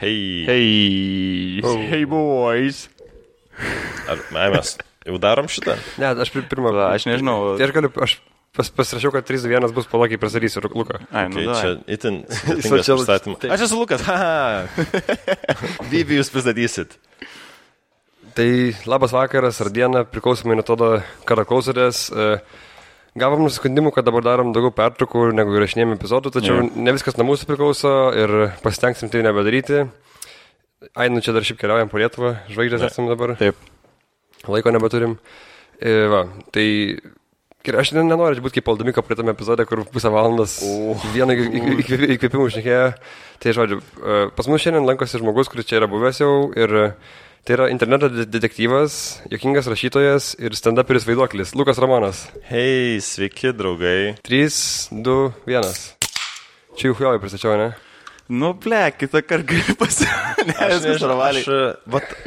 Hei. Hey, Oh. hey boys. Ar ai, mes jau darom šitą? Ne, aš pir- pirmą. Va, aš nežinau. Tai aš galiu, aš pas, pasirašiau, kad 3-1 bus palakiai prasarysiu, Luką. Ai, nu, Okay, okay, čia itin Social- sudėtingas pristatymas. Aš esu Lukas, haha. Vyvi jūs pristatysit. Tai labas vakaras ar diena, priklausomai nuo to, kada klausotės. E, Gavom nusiskundimų, kad dabar darom daugiau pertraukų negu įrašinėjame epizodų, tačiau Jo. ne viskas nuo mūsų priklauso ir pasitengsim tai nebedaryti. Ai, nu čia dar šiaip keliaujam po Lietuvą, žvaigždės Ne. esame dabar. Taip. Laiko nebeturim. E, va, tai aš ne- nenoriu būti kaip Aldamiko praeitame epizode, kur pusę valandos vieną įk- įk- įkvėp- įkvėpimų šnekėjo. Tai žodžiu, e, pas mus šiandien lankosi žmogus, kuris čia yra buvęs jau ir e, tai yra interneto de- detektyvas, jokingas rašytojas ir stand-uperis vaiduoklis Lukas Romanas. Hei, sveiki, draugai. 3, 2, 1. Čia jau huijovai pristačiau, ne? Nu, ble, kitą kartą gali pasirodyti. Aš,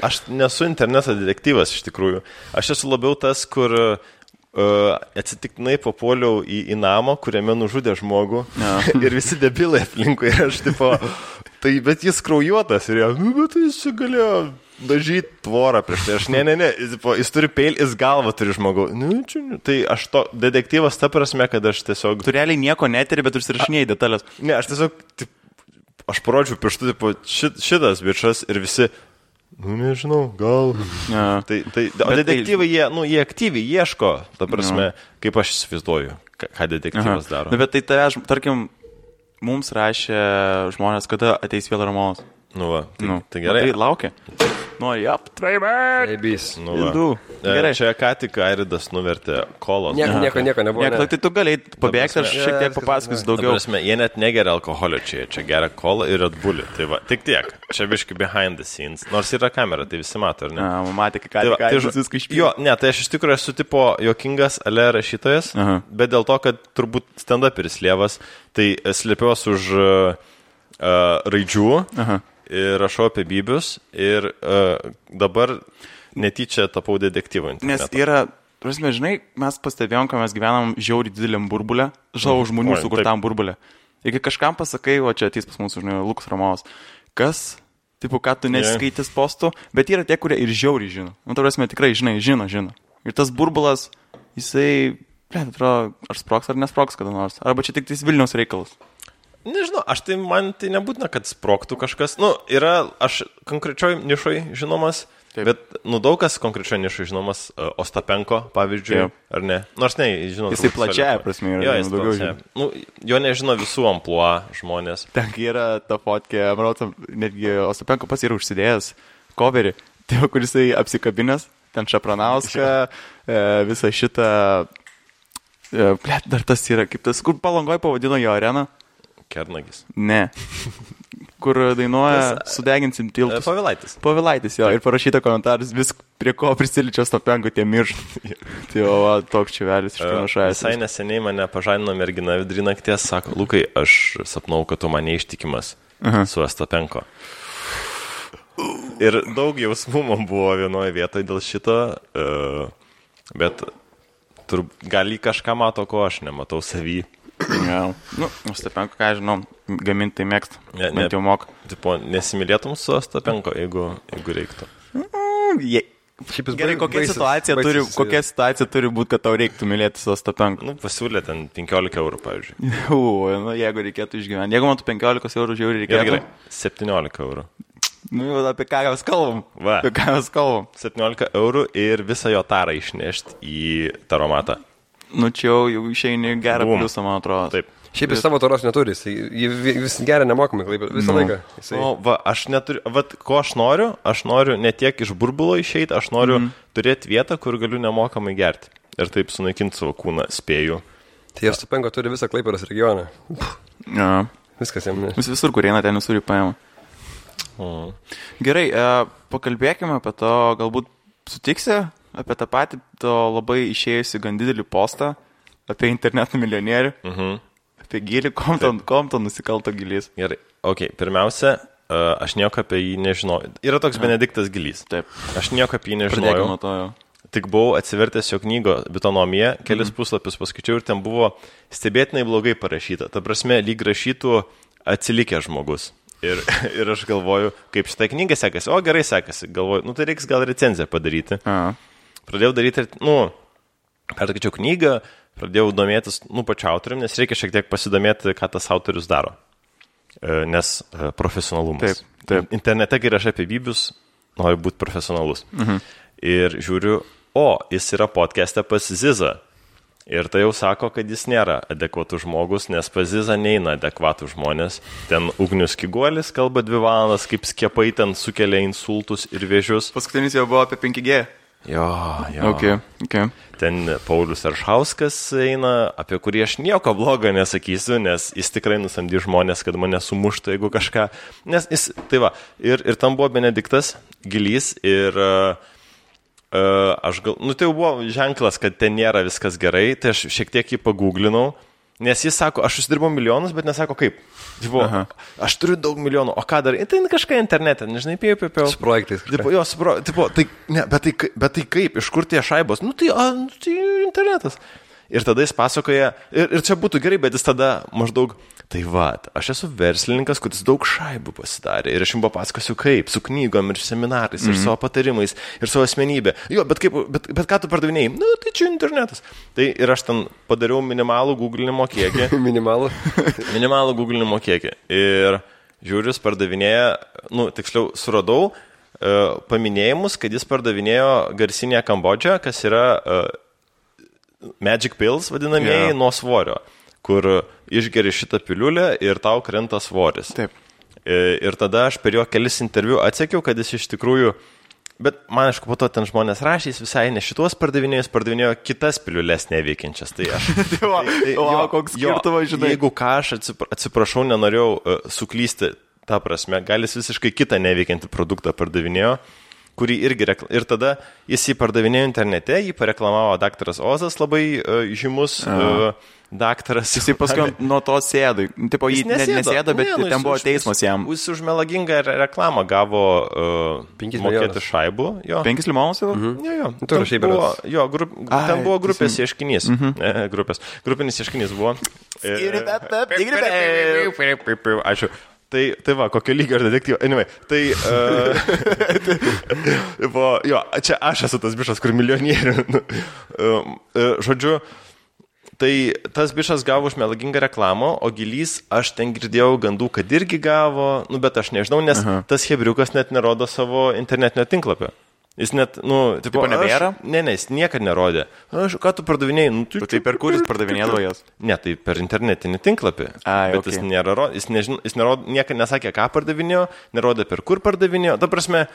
aš, nesu interneto detektyvas iš tikrųjų. Aš esu labiau tas, kur atsitiktinai papuoliau į, į namą, kuriame nužudė žmogų. Jo. ir visi debilai aplinkui. Ir aš tipo, tai bet jis kraujuotas. Ir jie, nu, bet jis galėjo dažyti tvorą prieš tai. Aš, ne, ne, ne, jis, tipo, jis turi peilį, jis galvą turi žmogų. Nu, čia, tai aš to detektyvas ta prasme, kad aš tiesiog... Tu realiai nieko netiri, bet užsirašinėjai detalės. Ne, aš tiesiog, taip, aš parodžiau pirštų, tipo, šit, šitas bičias ir visi, nu nežinau, gal. Ja. Tai, tai, o tai- detektyvai, jie, nu, jie aktyviai ieško, ta prasme, kaip aš įsivaizduoju, ką, detektyvas Aha. daro. Nu, bet tai žm- tarkim, mums rašė žmonės, kada ateis vėl Ramonas. Nu, va, tai, Nu, tai gerai. Tai laukia. Nori, ap, traimai. Eibys. Nu, va. Du. E, Gerai. Čia ką tik Airidas nuvertė kolos. Nieko, nieko, nieko nebuvo. Nieko, Ne. tai tu galėjai pabėgti, aš šiek tiek papasakosiu daugiau. prasme, jie net negeria alkoholio čia, čia geria kolą ir atbulį. Tai va, tik tiek. Čia biški behind the scenes. Nors yra kamera, tai visi mato, ar ne? Na, matė, ką Tai tai žodžiu, žo- viską išpildė. Jo, ne, tai aš iš tikrųjų esu tipo jokingas ale rašytojas, Aha. bet dėl to, kad turbūt stand-uperis lievas, tai slėpiuosi už uh, raidžių Aha. Ir rašau apie bybius ir uh, dabar netyčia tapau detektyvu. Nes yra, prasme, žinai, mes pastebėjom, kad mes gyvenam žiauriai dideliam burbulė, žinau, žmonių Oi, sukurtam burbulė. Ir kai kažkam pasakai, o čia ateis pas mus, žinai, Lukas Ramovas, kas, tipo, ką tu neskaitys postų, bet yra tie, kurie ir žiauriai žino. Nu, tai prasme, tikrai, žinai, žino, žino. Ir tas burbulas, jisai, ble, atrodo, ar sproks ar nesproks kada nors. Arba čia tik tais Vilniaus reikalas. Nežinau, aš tai man tai nebūtina, kad sproktų kažkas. Nu, yra, aš konkrečioj nišoj žinomas. Taip. Bet, nu, daug kas konkrečioje nišoje žinomas, uh, Ostapenko, pavyzdžiui, Taip. ar ne? Nors ne, žinau. Jisai Soliko. prasme yra, Jo, jis daugiau daugiau nu, Jo nežino visų ampluo žmonės. Ten yra ta fotkė, manau, netgi Ostapenko pas yra užsidėjęs coverį, tai kuris jisai apsikabinęs, ten Šapranauską, e, visą šitą, e, blėt, dar tas yra, kaip tas, kur palangoj pavadino jo areną? Kernagis. Ne. Kur dainuoja, sudeginsim E, tiltus. Pavilaitis. Pavilaitis jo ir parašyta komentaras, vis prie ko prisiličia Ostapenko tie mirš. tai o, va, toks čiuvelis iš pranašavęs. Visai neseniai mane pažadino mergina vidury nakties, sako, Lukai, aš sapnau, kad tu mane ištikimas Aha. su Ostapenko. Ir daug jausmų man buvo vienoje vietoje dėl šito, e, bet tur, gal jį kažką mato, ko aš nematau savy. Ja. Nu, Ostapenko, ką žinau, gaminti tai mėgsta. Ne, ne. Jau moka. Tipo, nesimylėtum su Ostapenko, jeigu, jeigu reiktų. Je... Šiaip jis Gerai, kokia baisas- situacija, baisas turi, jisai kokia situacija turi būti, kad tau reiktų mylėti su Ostapenko? Nu, pasiūlė ten 15 eurų, pavyzdžiui. U, nu, jeigu reikėtų išgyventi. Jeigu man tu 15 eurų žiauriai Gerai, reikėtų. gerai. 17 eurų. Nu, jau apie ką mes kalbam? Va. Apie ką mes kalbam? 17 eurų ir visą jo tarą išnešti į taromatą. Nu, čia jau, jau išeini gerą Bum. pliusą, man atrodo. Taip. Šiaip jis savo toros neturi, jis, vis geria nemokamai, visą Nu. laiką. Jisai, O, va, aš neturiu, va, ko aš noriu, aš noriu ne tiek iš burbulo išeiti, aš noriu mm. turėti vietą, kur galiu nemokamai gerti. Ir taip sunaikinti savo kūną, spėju. tai jie Stupenko turi visą klaipėros regioną. Ja. Viskas jam. Ne. Vis visur, kur eina, ten visur jį paima. Mm. Gerai, e, pakalbėkime apie to, galbūt sutiksi apie tą patį, to labai išėjusi gan didelį postą apie interneto milijonierių, Mhm. apie gilį, kom to, kom to nusikalto gilys. Gerai, ok, pirmiausia, uh, aš nieko apie jį nežinojau. Yra toks Benediktas Gilys. Taip, Aš nieko apie jį nežinojau. to jau. Tik buvau atsivertęs jo knygą Bitonomija, kelis mm. puslapius paskaičiau ir ten buvo stebėtinai blogai parašyta. Ta prasme, lyg rašytų atsilikęs žmogus. Ir, ir aš galvoju, kaip šitą knygą sekasi. O gerai sekasi. Galvoju, nu tai reiks gal recenziją padaryti. A. Pradėjau daryti, nu, perskaičiau knygą, pradėjau domėtis, nu, pačiu autorium, nes reikia šiek tiek pasidomėti, ką tas autorius daro. E, Nes e, profesionalumas. Taip, taip. Internete, kai rašai apie vybius, nori būti profesionalus. Mhm. Ir žiūriu, o, jis yra podcast'e pas Ziza. Ir tai jau sako, kad jis nėra adekvatus žmogus, nes pas Ziza neina adekvatų žmonės. Ten ugnius kiguolis kalba dvi valandas, kaip skiepai ten sukelia insultus ir vėžius. Paskutinis jau buvo apie 5G. Jo, jo. Ok, ok. Ten Paulius Aršauskas eina, apie kurį aš nieko blogo nesakysiu, nes jis tikrai nusamdy žmonės, kad mane sumuštų, jeigu kažką. Nes jis, tai va, ir, ir tam buvo Benediktas Gilys ir uh, aš gal, nu tai jau buvo ženklas, kad ten nėra viskas gerai, tai aš šiek tiek jį paguglinau, nes jis sako, aš užsidirbau milijonus, bet nesako kaip. Tipo, aš turiu daug milijonų, o ką darai? Tai kažką internete, nežinai, pėjau, pėjau. Su projektais. Tipo, jo, supra, tipo, tai, ne, bet, tai, bet tai kaip, iš kur tie šaibos? Nu tai, a, nu, tai internetas. Ir tada jis pasakoja, ir, ir čia būtų gerai, bet jis tada maždaug, tai va, aš esu verslininkas, kuris daug šaibų pasidarė. Ir aš jums papasakosiu kaip, su knygom ir seminarais, mm -hmm. ir savo patarimais, ir savo asmenybė. Jo, bet, kaip, bet, bet ką tu pardavinėjai? Nu, tai čia internetas. Tai ir aš ten padariau minimalų googlinimo kiekį. Minimalų. minimalų googlinimo kiekį. Ir žiūriu, jis pardavinėja, nu, tiksliau, suradau uh, paminėjimus, kad jis pardavinėjo garsinėje Kambodžą, kas yra uh, Magic Pills vadinamieji Jo. nuo svorio, kur išgeri šitą piliulę ir tau krenta svoris. Taip. E, Ir tada aš per jo kelis interviu atsekiau, kad jis iš tikrųjų, bet man aišku, po to ten žmonės rašė, jis visai ne šitos pardavinėjus, pardavinėjo kitas piliulės neveikiančias. Tai aš. Tai va, o, koks skirtumas, žinai. Jeigu ką aš atsipra- atsiprašau, nenorėjau uh, suklysti, ta prasme, gal jis visiškai kitą neveikiantį produktą pardavinėjo, kurį irgi rekl... Ir tada jis jį pardavinėjo internete, jį pareklamavo daktaras Ozas, labai uh, žymus uh, daktaras. Jisai paskui nuo to sėdo. Tipo, jį Jis net nesėdo, bet Ne, nu, ten buvo už- teismas jam. Jis už melagingą re- reklamą gavo uh, mokėti šaibų. Jo. Penkis limonus jau? Jo, jo. tu buvo, berods. jo, grup, Ai, ten buvo grupės ieškinys. Mm -hmm. Grupės. Grupinis ieškinys buvo. Ačiū. Tai, tai va, kokio lygio aš detektyvo. Anyway, tai... Uh, buvo, jo, čia aš esu tas bišas, kur milijonierių. Nu, uh, uh, žodžiu, Tai tas bišas gavo už melagingą reklamą, o gilys aš ten girdėjau gandų, kad irgi gavo, nu bet aš nežinau, nes Aha. tas hebriukas net nerodo savo internetinio tinklapio. Jis net, nu, tipo, Tipo, nebėra? Aš, ne, ne, jis niekada nerodė. Aš, ką tu pardavinėjai? Nu, tu, Tai per kur jis pardavinėdavo jas? Ne, tai per internetinį tinklapį. Ai, Bet okei. jis, nėra, jis, nežin, jis nerodė, niekada nesakė, ką pardavinėjo, nerodė per kur pardavinėjo. Ta prasme,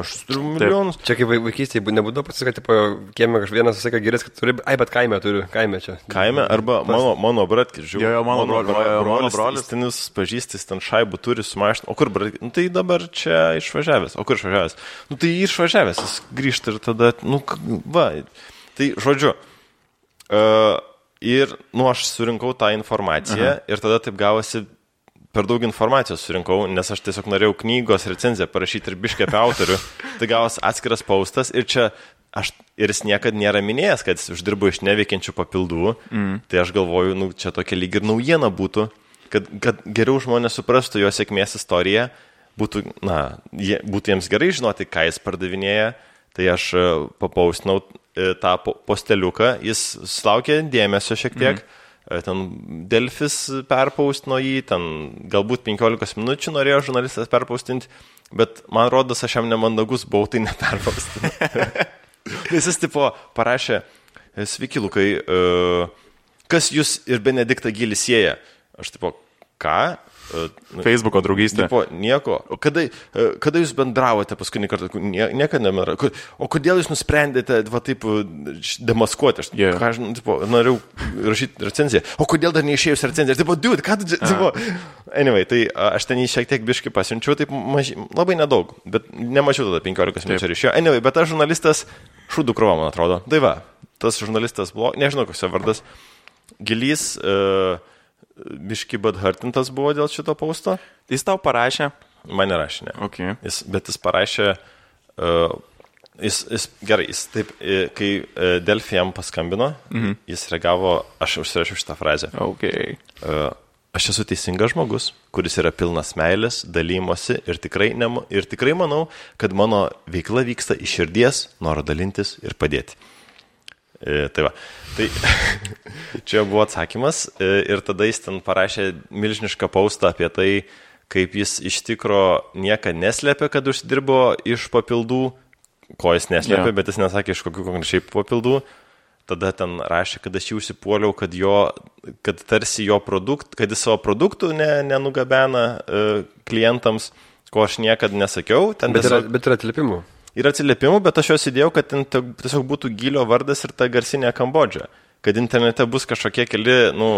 aš turiu milijonus. Čia kaip vai- vaikystėje bū- nebūdavo pasakyti, tipo, kieme kažvienas sakė geras, kad turi, ai, bet kaime turiu, kaime čia. Kaime arba mano, mano bratkis, žiūrėjau. Jo, jo, mano mano brolis. Jis ten jūs pažįstis, ten šaibų turi sumažinti. O kur bratkis? Nu, tai dabar čia išvažiavęs. O kur išvažiavęs? Nu, tai išvažiavęs, jis grįžta ir tada, nu, va. Tai žodžiu. Uh, ir, nu, aš surinkau tą informaciją Aha. ir tada taip gavosi per daug informacijos surinkau, nes aš tiesiog norėjau knygos recenziją parašyti ir biškai apie autorių. Tai gavos atskiras paustas ir čia aš, ir jis niekada nėra minėjęs, kad jis uždirbo iš neveikiančių papildų. Mm. Tai aš galvoju, nu, čia tokia lyg ir naujiena būtų, kad, kad geriau žmonės suprastų jo sėkmės istoriją, būtų, na, jie, būtų jiems gerai žinoti, ką jis pardavinėja. Tai aš e, papaustinau e, tą po- posteliuką, jis sulaukė dėmesio šiek tiek. Mm. Ten Delfis perpaustino jį, ten galbūt 15 minučių norėjo žurnalistas perpaustinti, bet man rodos, aš jam nemandagus buvau, tai neperpaustinau. Nes jis tipo parašė, sveiki Lukai, e, kas jūs ir Benediktą Gilį sieja? Aš tipo, ką? E, Facebooko draugystė. Tipo, nieko. O kada, e, kada jūs bendravote paskutinį kartą? Nie, niekada nebendravote. O kodėl jūs nusprendėte, va taip, e, demaskuoti? Aš, Jo. ką aš, nu, tipo, norėjau rašyti recenziją. O kodėl dar neišėjus recenzija? Aš, tipo, dude, ką tu čia, tipo. Anyway, tai aš ten jį šiek tiek biškai pasiunčiau, taip maži, labai nedaug, bet nemažiau tada 15 minučių ir išėjo. Anyway, bet tas žurnalistas, šūdų krova, man atrodo. Tai va, tas žurnalistas buvo, nežinau, koks jo vardas, Gilys, uh, biški badhartintas buvo dėl šito pausto. Jis tau parašė. Man nerašė, ne. Okay. Jis, bet jis parašė, uh, jis, jis, gerai, jis taip, e, kai uh, Delfi jam paskambino, mhm. jis reagavo, aš užsirašiau šitą frazę. Okay. Uh, aš esu teisingas žmogus, kuris yra pilnas meilės, dalymosi ir tikrai, ne, ir tikrai manau, kad mano veikla vyksta iš širdies, noro dalintis ir padėti. E, tai va, tai čia buvo atsakymas e, ir tada jis ten parašė milžinišką paustą apie tai, kaip jis iš tikro niekada neslėpė, kad uždirbo iš papildų, ko jis neslėpė, yeah. bet jis nesakė iš kokių konkrečiai papildų. Tada ten rašė, kad aš jį užsipuoliau, kad, jo, kad tarsi jo produkt, kad jis savo produktų ne, nenugabena uh, klientams, ko aš niekada nesakiau. Bet, tiesiog... yra, bet yra atsiliepimų. Yra atsiliepimų, bet aš juos įdėjau, kad tiesiog būtų gilio vardas ir ta garsinė Kambodža. Kad internete bus kažkokie keli, nu,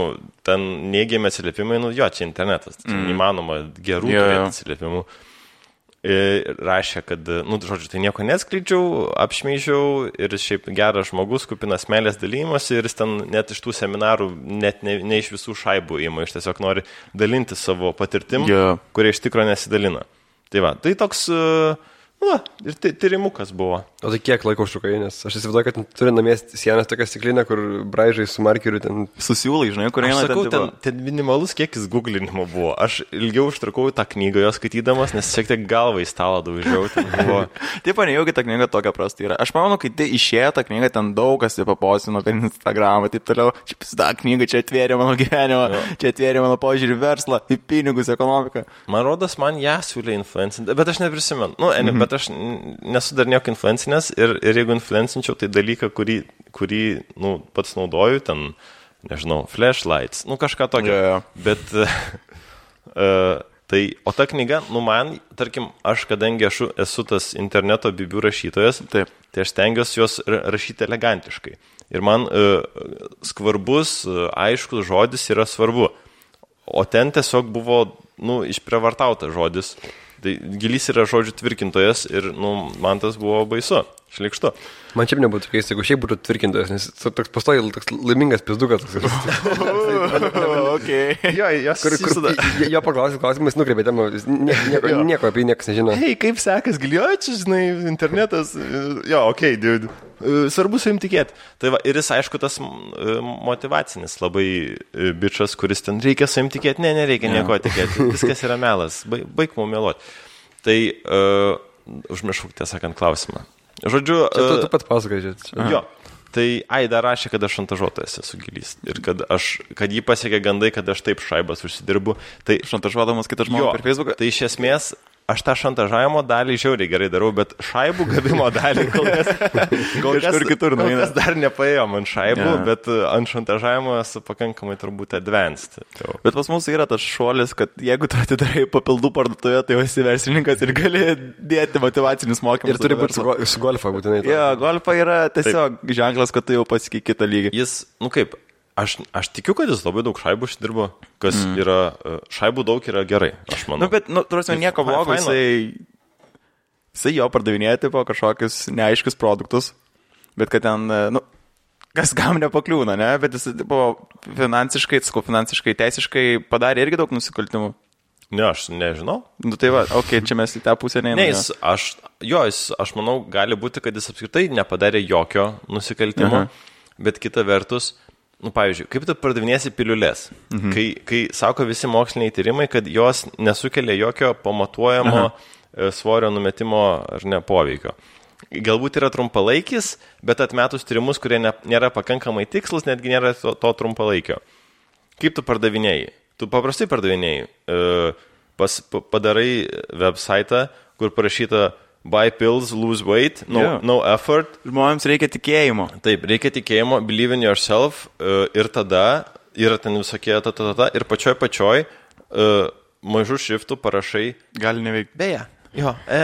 ten neigiami atsiliepimai, nu, jo, čia internetas. Mm. Įmanoma gerų yeah, yeah. atsiliepimų. Yeah rašė, kad, nu, žodžiu, tai nieko neskleidžiau, apšmeižiau ir šiaip geras žmogus, kupinas melės dalymosi ir jis ten net iš tų seminarų, net ne, ne iš visų šaibų įma, iš tiesiog nori dalinti savo patirtim, yeah. kurie iš tikrųjų nesidalina. Tai va, tai toks uh, Va, ir tyrimukas buvo. O tai kiek laiko užtrukai, nes aš įsivaizduoju, kad turi namie sienas tokią stiklinę, kur braižai su markeriu ten. Susiūlai, žinai, kur eina. Sakau, ten, ten minimalus kiekis googlinimo buvo. Aš ilgiau užtrukau tą knygą jos skaitydamas, nes šiek tiek galvą į stalą daužiau. Taip, nejaugi ta knyga tokia prasta yra. Aš manau, kai tai išėjo ta knyga, ten daug kas tai papostino per Instagramą, taip toliau. Šiaip ta knyga čia atvėrė mano gyvenimą, jo. čia atvėrė mano požiūrį verslą, į pinigus, ekonomiką. Man rodos, man ją siūlė influencinti, bet aš neprisimenu. Nu, mm -hmm. bet aš nesu dar nieko influencinės ir, ir jeigu influencinčiau, tai dalyką, kurį, kurį nu, pats naudoju, ten, nežinau, flashlights, nu kažką tokio. Yeah, yeah. Bet, uh, tai, o ta knyga, nu man, tarkim, aš kadangi aš esu tas interneto bibių rašytojas, Taip. tai aš stengiuosi juos rašyti elegantiškai. Ir man uh, skvarbus, uh, aiškus žodis yra svarbu. O ten tiesiog buvo, nu, išprievartautas žodis. Tai gilys yra žodžių tvirkintojas ir, nu, man tas buvo baisu, šlikštu. Man čia nebūtų keista, jeigu šiaip būtų tvirkintojas, nes toks pastoji, toks laimingas pizdukas. okay. Jo, jos kur, kur, jo, jo paklausė klausimas, nukreipė temą, nieko, nieko apie niekas nežino. Hei, kaip sekas, gilio, čia, žinai, internetas, jo, okei, okay, dude. Svarbu su jums tikėti. Tai va, ir jis, aišku, tas motivacinis labai bičias, kuris ten reikia su jums tikėti, ne, nereikia yeah. nieko tikėti, viskas yra melas, baig, baig mums meluoti. Tai uh, užmiršau, tiesą sakant, klausimą. Žodžiu. Čia tu, tu pat pasakoji. Jo. Tai Aida rašė, kad aš šantažuotojas esu gilys ir kad, aš, kad jį pasiekė gandai, kad aš taip šaibas užsidirbu. Tai šantažuodamas kitą žmogų per Facebooką. Tai iš esmės aš tą šantažavimo dalį žiauriai gerai darau, bet šaibų gavimo dalį kol kas, kol kas, kitur, kol kas dar nepaėjo man šaibų, yeah. bet uh, ant šantažavimo esu pakankamai turbūt advanced. Jau. Bet pas mus yra tas šuolis, kad jeigu tu atidarai papildų parduotuvę, tai esi verslininkas ir gali dėti motivacinius mokymus. Ir turi būti su, su golfa būtinai. Jo, yeah, golfa yra tiesiog Taip. ženklas, kad tu jau pasiekė kitą lygį. Jis, nu kaip, Aš, aš tikiu, kad jis labai daug šaibų uždirbo, kas mm. yra, e, šaibų daug yra gerai, aš manau. Na, nu, bet, nu, turėsime nieko blogo, jisai, jisai jo pardavinėti po kažkokius neaiškius produktus, bet kad ten, e, nu, kas kam nepakliūna, ne, bet jis buvo finansiškai, sakau, finansiškai, teisiškai padarė irgi daug nusikaltimų. Ne, aš nežinau. Nu tai va, okei, okay, čia mes į tą pusę neįmanome. Ne, jis, aš, jo, jis, aš manau, gali būti, kad jis apskritai nepadarė jokio nusikaltimo, Aha. bet kita vertus, nu, pavyzdžiui, kaip tu pardavinėsi piliulės, mhm. kai, kai sako visi moksliniai tyrimai, kad jos nesukelia jokio pamatuojamo Aha. E, svorio numetimo ar ne poveikio. Galbūt yra trumpalaikis, bet atmetus tyrimus, kurie ne, nėra pakankamai tikslus, netgi nėra to, to trumpalaikio. Kaip tu pardavinėjai? Tu paprastai pardavinėjai. E, pas, padarai website, kur parašyta buy pills, lose weight, no, yeah. no effort. Žmonėms reikia tikėjimo. Taip, reikia tikėjimo, believe in yourself uh, ir tada yra ten visokie ta, ta, ta, ta ir pačioj pačioj uh, mažų šriftų parašai. Gali neveikti. Beje, jo. E,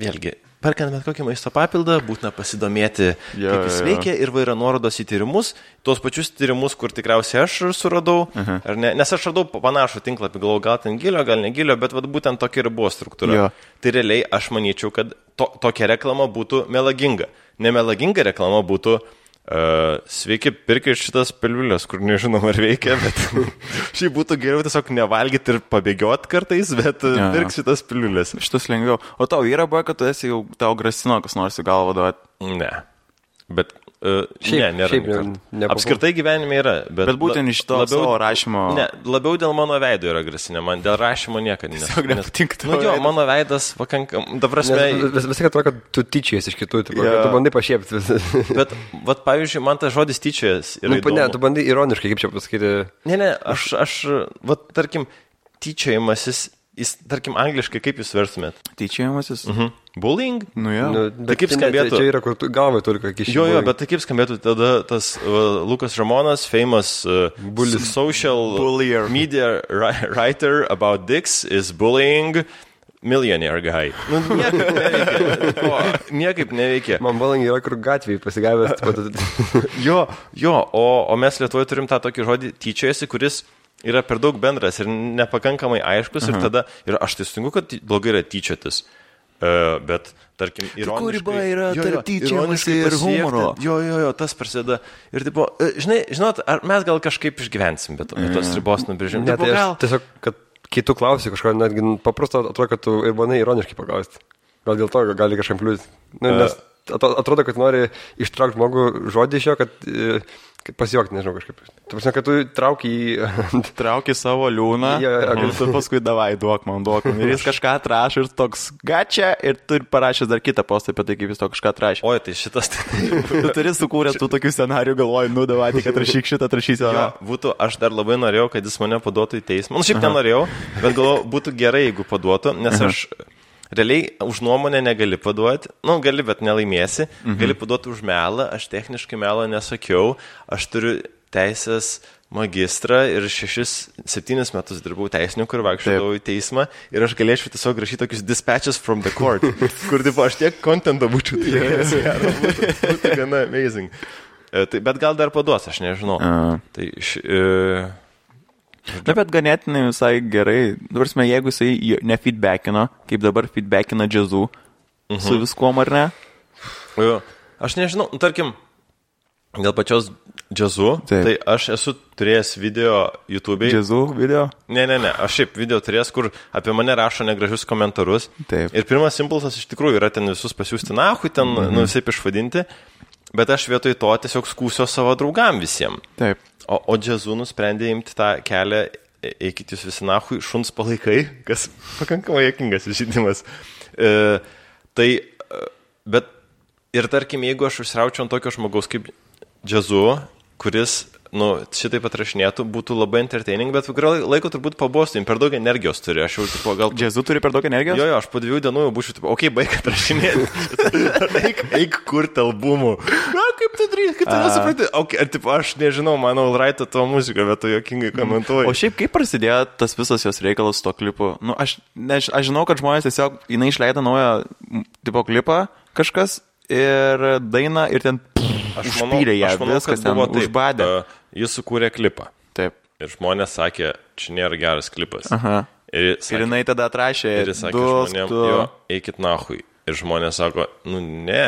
vėlgi, perkant bet kokį maisto papildą, būtina pasidomėti, ja, kaip jis ja. veikia ir vaira nuorodos į tyrimus, tuos pačius tyrimus, kur tikriausiai aš suradau, uh -huh. ne, nes aš radau panašų tinklapį, galvoju, gal ten gilio, gal negilio, bet vat, būtent tokia ir buvo struktūra. Ja. Tai realiai aš manyčiau, kad to, tokia reklama būtų melaginga. Nemelaginga reklama būtų Uh, sveiki, pirkit šitas pilvilės, kur nežinom ar veikia, bet šiaip būtų geriau tiesiog nevalgyti ir pabėgioti kartais, bet ja, pirk šitas pilvilės. Šitas lengviau. O tau yra buvo, kad tu esi jau tau grasino, kas nors į galvą duoti? Ne. Bet Šiaip- ne, nėra. šiaip ne- Apskritai gyvenime yra. Bet, Bet būtent iš to savo rašymo- Ne, labiau dėl mano veido yra grasinė, man dėl rašymo niekada nes. Nepatinka Nu jo, mano veidas pakankam, ta prasme. Nes vis, visai atrodo, kad tu tyčiais iš kitų, tipo, Jo. yeah. tu bandai pašiepti. Bet, vat, pavyzdžiui, man tas žodis tyčiojas yra. nu, pa- ne, įdomu. tu bandai ironiškai, kaip čia pasakyti. Ne, ne, aš, aš, vat, tarkim, tyčiojimasis, jis, tarkim, angliškai, kaip jūs verstumėt? Tyčiajimasis. Mhm. Bullying? Nu jo. Nu, Tai kaip skambėtų? Čia yra, kur tu galvai turi ką kišti. Jo, jo, bet tai kaip skambėtų tada tas uh, Lukas Ramonas, famous uh, Bullis. social Bullier. media ri- writer about dicks is bullying millionaire guy. Nu, niekaip neveikia. O, niekaip neveikia. Man valangai yra, kur gatvėje pasigavęs. Jo, jo, o, o mes Lietuvoje turim tą tokį žodį tyčiojasi, kuris yra per daug bendras ir nepakankamai aiškus ir tada, ir aš tai sutinku, kad blogai yra tyčiotis. Uh, bet, tarkim, ironiškai... kur riba yra tarp ironiškai ir humoro? Jo, jo, jo, tas prasideda. Ir, tipo, e, žinai, žinot, ar mes gal kažkaip išgyvensim, bet mm. tos ribos nubrėžim. Ne, tai gal... tiesiog, kad kai tu klausi kažko, netgi paprasta atrodo, kad tu ir bandai ironiškai paklausti. Gal dėl to gali kažkam kliūti. Nu, E. nes atrodo, kad nori ištraukti žmogų žodį iš jo, kad, e, kad pasijuokti, nežinau, kažkaip. Tu prasme, kad tu trauki į... Trauki savo liūną Jo, jo, jo. ir paskui davai, duok man, duok man. Ir jis kažką atrašo ir toks gačia ir tu parašęs dar kitą postą apie tai, kaip jis to kažką atrašė. Oi, tai šitas... Tai... Tu turi sukūręs tų tokių scenarių, galvoji, nu davai, tik atrašyk šitą, atrašysiu. Jo, būtų, aš dar labai norėjau, kad jis mane paduotų į teismą. Nu, šiaip nenorėjau, bet galvoju, būtų gerai, jeigu paduotų, nes aš realiai už nuomonę negali paduoti. Nu, gali, bet nelaimėsi. Mhm. Gali paduoti už melą, aš techniškai melą nesakiau, aš turiu teisės magistrą ir šešis, septynis metus dirbau teisininku ir vaikščiodavau į teismą ir aš galėčiau tiesiog rašyti tokius dispatches from the court, kur tipo, aš tiek kontento būčiau gero, būtų, būtų gana amazing. E, Tai, bet gal dar paduos, aš nežinau. A. Tai š, e, Na, bet ganėtinai visai gerai. Dursime, jeigu jisai nefeedbackino, kaip dabar feedbackina džiazų mhm. su viskuom ar ne? jo, aš nežinau, nu, tarkim, dėl pačios džiazų, Taip. tai aš esu turėjęs video YouTube'ai. Džiazų video? Ne, ne, ne, aš šiaip video turėjęs, kur apie mane rašo negražius komentarus. Taip. Ir pirmas impulsas iš tikrųjų yra ten visus pasiūsti nahui, ten, mhm. nu, visai išvadinti. Bet aš vietoj to tiesiog skūsiu savo draugam visiems. Taip. O, o džiazu nusprendė imti tą kelią, e- eikit jūs visi nahui, šuns palaikai, kas pakankamai jokingas žaidimas. E, tai, e, bet ir tarkim, jeigu aš užsiraučiau ant tokio žmogaus kaip džiazu, kuris, nu, šitai patrašinėtų, būtų labai entertaining, bet laiko turbūt pabostų, jam per daug energijos turi, aš jau, tipo, gal... Džiazų turi per daug energijos? Jo, jo, aš po dviejų dienų jau būčiau, tipo, okei, okay, baig atrašinėti. eik, eik kurti albumų. Na, kaip tu darai, kaip tu nesupranti? Okay, tipo, aš nežinau, manau, Alraito tavo muziką, bet tu jokingai komentuoji. O šiaip kaip prasidėjo tas visas jos reikalas su to klipu? Nu, aš, ne, aš žinau, kad žmonės tiesiog, jinai išleido naują tipo klipą kažkas ir dainą ir ten Aš užpylė ją, aš manau, viskas ten buvo taip, užbadė. e, Jis sukūrė klipą. Taip. Ir žmonės sakė, čia nėra geras klipas. Aha. Ir, jis Ir sakė, jinai tada atrašė, ir jis sakė du, žmonėms, du. jo, eikit nahui. Ir žmonės sako, nu ne.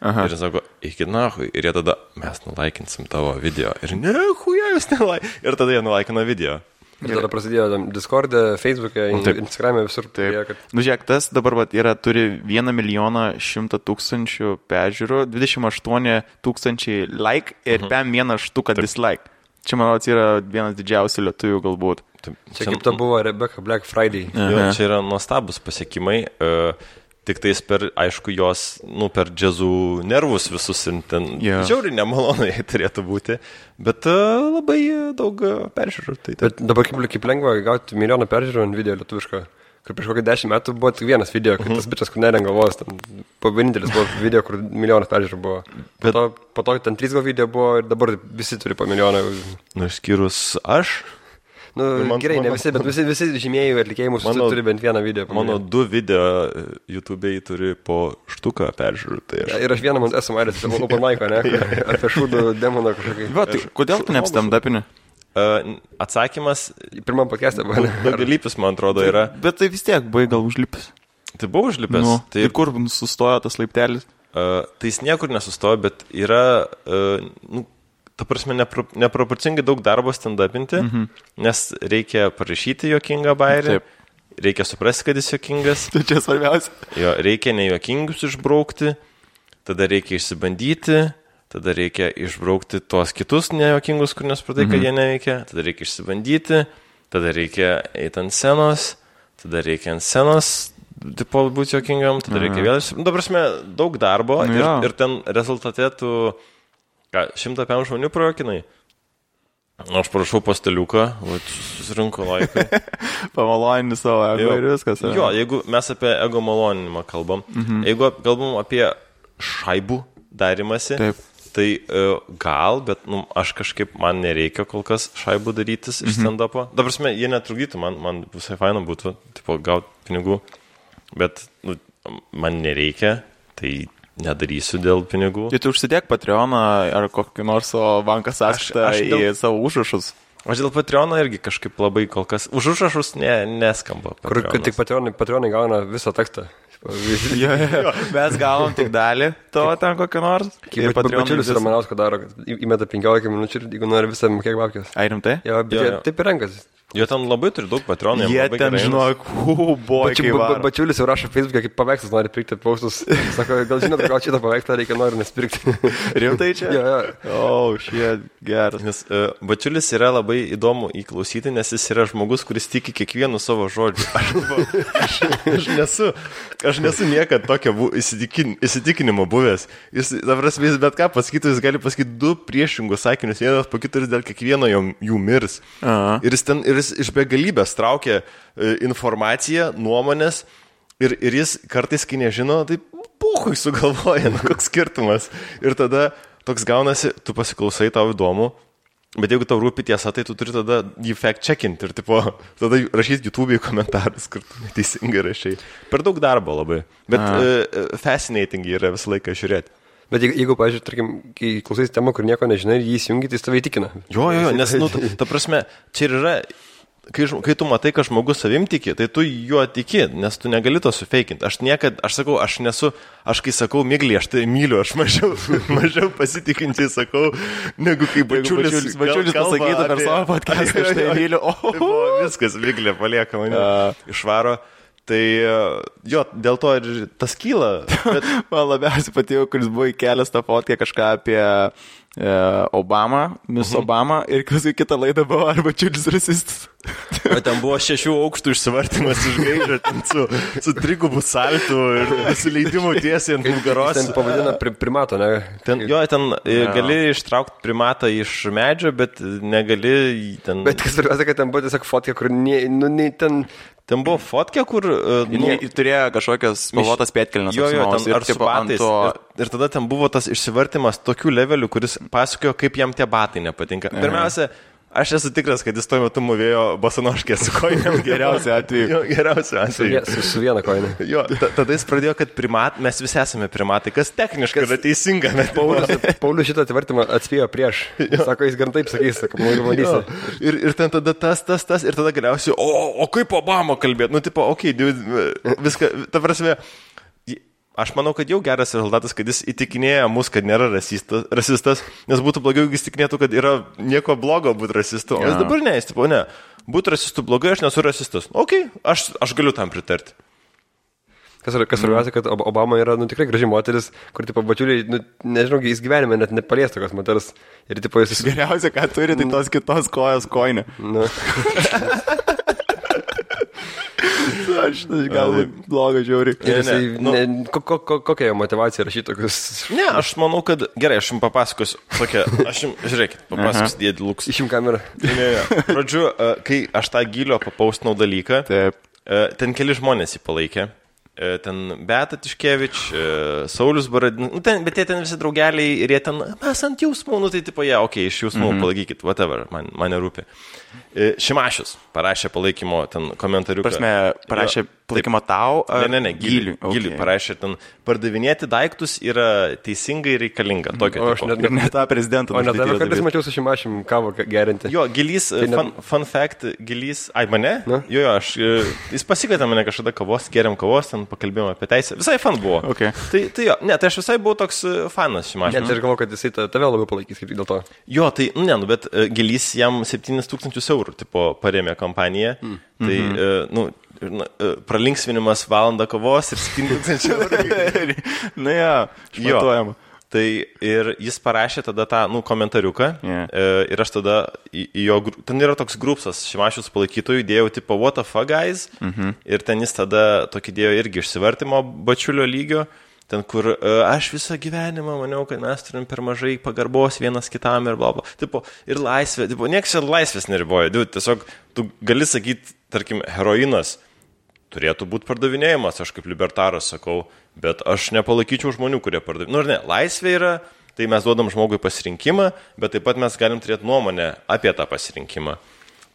Aha. Ir jis sako, eikit nahui. Ir jie tada, mes nulaikinsim tavo video. Ir ne, huja, jūs nulaikinsim. Ir tada jie nulaikino video. Ir tada prasidėjo Discord'e, Facebook'e, in- Taip. Instagram'e visur. Taip. prie, kad... Nu, žiūrėk, tas dabar vat, yra, turi 1 milijoną 100 tūkstančių peržiūrų, 28 tūkstančiai like ir uh -huh. pem vieną štuką dislike. Čia, manau, yra vienas didžiausių lietuvių galbūt. Taip, Čia kaip ta buvo Rebecca Black Friday. Jo, Aha. čia yra nuostabus pasiekimai. Uh, Tik tais per, aišku, jos, nu, per džiazų nervus visus ir ten Jo. žiauriai nemalonu jai turėtų būti, bet uh, labai daug uh, peržiūrų. Tai, tai, Bet dabar kaip, kaip lengva gauti milijoną peržiūrų ant video lietuviško. Kur prieš kokį dešimt metų buvo tik vienas video, kai tas bičias, kur nerenga galvos, ten vienintelis buvo video, kur milijonas peržiūrų buvo. Po to, po to ten trys gal video buvo ir dabar visi turi po milijoną. nu, išskyrus aš, Nu, Man- man, gerai, mano- ne visi, bet visi, visi žymėjų atlikėjai mūsų Mano- turi bent vieną video. po mano du video uh, YouTube'ai turi po štuką peržiūrų. Tai aš, Ir aš vieną man esu matęs, tai Open Mic'o, ne? kur- Apie šūdų demoną kažkokį. Va, tai kodėl tu neapstamdapini? uh, atsakymas Pirmam pakestą buvo. ne? daugialypis, man atrodo, yra. Bet tai vis tiek buvai gal užlipęs. Tai buvo užlipęs. Nu, tai tai kur sustojo tas laiptelis? Uh, tai jis niekur nesustojo, bet yra, uh, nu, ta prasme, nepro, neproporcingai daug darbo stand-upinti, mhm. nes reikia parašyti jokingą bairį, Taip. reikia suprasti, kad jis jokingas, Tai čia svarbiausia. jo, reikia nejuokingus išbraukti, tada reikia išsibandyti, tada reikia išbraukti tuos kitus nejuokingus, kur nesupratai, kad jie neveikia, tada reikia išsibandyti, tada reikia eiti ant scenos, tada reikia ant scenos, tipo, būti juokingam, tada reikia vėl, išsi- nu, dabar prasme, daug darbo Nu ir, ir ten rezultate tu, ką, šimtą pėm žmonių projekinai. Aš prašau pasteliuką, susirinko laiką. Pamalonini savo ego ir viskas. ar? Jo, jeigu mes apie ego maloninimą kalbam, mhm. jeigu kalbam apie šaibų darimasi, Taip. tai uh, gal, bet nu, aš kažkaip man nereikia kol kas šaibų darytis iš stand-upo. Dabar prasme, jie netrukdytų, man, man visai faina būtų, tipo, gauti pinigų, bet nu, man nereikia, tai nedarysiu dėl pinigų. Tai tu užsidėk Patreoną ar kokį nors savo banką sąskaitą aš į dėl- savo užrašus. Aš dėl Patreono irgi kažkaip labai kol kas, už užrašus ne, neskamba. Kur Patreonas. tik patronai, patronai gauna visą tekstą. Jo, jo. Mes gavom tik dalį to ten kokio nors. Kaip vis- Romanovsko daro, kad įmeta 15 minučių ir jeigu nori visą mokėk babkės. Ai, rimtai? Jo, bet Jo, jie jo. taip ir renkasi. Jie ten labai turi daug Patreonų. Jie ten, ba- varo. Bačiulis jau rašo Facebook'e, kaip paveikslus nori pirkti paustus. Sako, gal žinot, gal šitą paveikslą reikia nori nespirkti. Rimtai čia? jo, jo. O, oh, šie geras. Nes uh, Bačiulis yra labai įdomu įklausyti, nes jis yra žmogus, kuris tiki kiekvienu savo žodžiu. Aš, aš, aš, nesu, aš nesu niekada tokio bu, įsitikin, įsitikinimo buvęs. Jis, dabar jis bet ką pasakytų, jis gali pasakyti du priešingus sakinius, vienas po kito ir dėl kiekvieno jom, jų mirs. Aha. Ir jis, ten, ir jis iš begalybės traukia e, informaciją, nuomonės. Ir, ir jis kartais, kai nežino, tai puhui sugalvoja, nu koks skirtumas. Ir tada toks gaunasi, tu pasiklausai, tau įdomu, bet jeigu tau rūpi tiesa, tai tu turi tada jį fact checkinti ir tipo, tada rašyti YouTube į komentarus, kur tu neteisingai rašai. Per daug darbo labai. Bet Aha. uh, fascinating yra visą laiką žiūrėti. Bet jeigu, jeigu pažiūrėjau, tarkim, kai klausai temą, kur nieko nežinai ir jį įsijungi, tai jis tave įtikina. Jo, jo, jo, nes, nu, ta, ta prasme, čia ir yra, kai, kai tu matai, kad žmogus savim tiki, tai tu juo tiki, nes tu negali to sufeikinti. Aš niekad, aš sakau, aš nesu, aš kai sakau myglį, aš tai myliu, aš mažiau, mažiau pasitikinčiai sakau, negu kai bačiulis. Bačiulis, pasakytų per savo podcastą, aš tai myliu. O, Tai viskas, myglė palieka mane išvaro. Tai e, jo, dėl to ir tas kyla. Bet, Man labiausiai patiko, kuris buvo įkelęs tą fotkę kažką apie e, Obamą, Miss Mhm. Obama ir paskui kitą laidą buvo arba čiulis rasistas. O ten buvo šešių aukštų išsivartimas iš gaižio, ten su, su trigubu saltu ir nusileidimu tiesiai ant nugaros. Ten pavadina pri, primato, ne? Ten, jo, ten e, gali ištraukti primatą iš medžio, bet negali ten... Bet kas svarbiausia, kad ten buvo tiesiog fotka, kur nie, nu, nei ten... ten buvo fotkė, kur... Ir nu, jie turėjo kažkokias spalvotas pėtkelnes. Jo, jo, ten ir, ar tipo, batais. to... Ir, ir tada ten buvo tas išsivartimas tokių levelių, kuris pasakojo, kaip jam tie batai nepatinka. Pirmiausia, aš esu tikras, kad jis tuo metu mūvėjo basanoškė su kojinėm. Geriausiu atveju. Jo, geriausiu atveju. su, su viena koina. Jo, ta- tada jis pradėjo, kad primat, mes visi esame primatai, kas techniškai yra teisinga, bet Paulius, Paulius šitą atvartymą atspėjo prieš. Sako, jis gan taip sakys, sako, nu, Jo. bandysi. Ir, ir ten tada tas, tas, tas, ir tada galiausiai, o, o kaip Obama kalbėt, nu, tipo, okei, okay, viską, ta prasme, aš manau, kad jau geras rezultatas, kad jis įtikinėja mus, kad nėra rasistas, rasistas nes būtų blogiau, jeigu jis tikinėtų, kad yra nieko blogo būti rasistu, o jis dabar ne, jis, tipo, ne, būti rasistu blogai, aš nesu rasistas. Ok, aš, aš galiu tam pritarti. Kas, kas svarbiausia, kad Ob- Obama yra, nu, tikrai graži moteris, kur, tipo, bačiuliai, nu, nežinau, jis gyvenime net nepalies tokios moters. Ir, tipo, jis... Geriausia, ką turi, tai tos kitos kojos koinė. Nu, Aš gal blogas žiauri. ir jisai, ne, nu- ne, ko, ko, ko, kokia jo motivacija rašyti tokius... Ne, aš manau, kad gerai, aš jums papasakosiu. Tokia, aš jums, žiūrėkit, papasakosiu, dėdį Luks. Išim kamerą. Ne, ne. Žodžiu, e, kai aš tą gilio papaustinau dalyką, Taip. e, ten keli žmonės jį palaikė. E, Ten Beta Tiškevič, e, Saulis Baradinas, nu, ten, bet jie ten visi draugeliai ir jie ten, mes ant jausmų, nu tai tipo, jie, okei, okay, iš jausmų -hmm. palaikykit, whatever, man, man nerūpi. E, Šimašius parašė palaikymo ten komentarių. Prasme, parašė palaikymą tau. Ne, ne, ne, giliui. Okay. Giliui parašė ten, pardavinėti daiktus yra teisingai reikalinga. Tokio O aš tipo. net- Ir ne tą prezidentą. O ne nušvietė tave kartais mačiau su šimašim kavo gerinti. Jo, gilys, Tai ne- fun, fun fact, gilys, ai mane? Na? Jo, jo, aš, e, jis pasikvietė mane kažkada kavos, geriam kavos, ten pakalbėjome apie teisę. Visai fan buvo. Okay. Tai, tai jo, ne, tai aš visai buvau toks e, fanas šimaš. Net aš galvoju, kad jisai ta- tave labiau palaikys kaip dėl to. Jo, tai, nu, ne, nu, bet e, gilys jam 7000 eurų, tipo, paremė kompaniją. Mm. Tai, Mhm. e, nu, pralinksminimas valandą kavos ir 7000 eurų. Na, ja, šmatuojama. Tai ir jis parašė tada tą, nu, komentariuką. Yeah. E, ir aš tada į, į jo, ten yra toks grupsas Šimašius palaikytojų, dėjau tipo what the fuck guys. Mhm. Ir ten jis tada tokį dėjo irgi išsivartimo bačiulio lygio. Ten, kur e, aš visą gyvenimą maniau, kad mes turim per mažai pagarbos vienas kitam ir bla bla. Tipo, ir laisvė, tipo, niekas čia laisvės neriboja. Dude, tiesiog tu gali sakyti, tarkim, heroinas turėtų būti pardavinėjimas, aš kaip libertaras sakau, bet aš nepalaikyčiau žmonių, kurie pardavinėja. Nu, ar ne, laisvė yra, tai mes duodam žmogui pasirinkimą, bet taip pat mes galim turėti nuomonę apie tą pasirinkimą.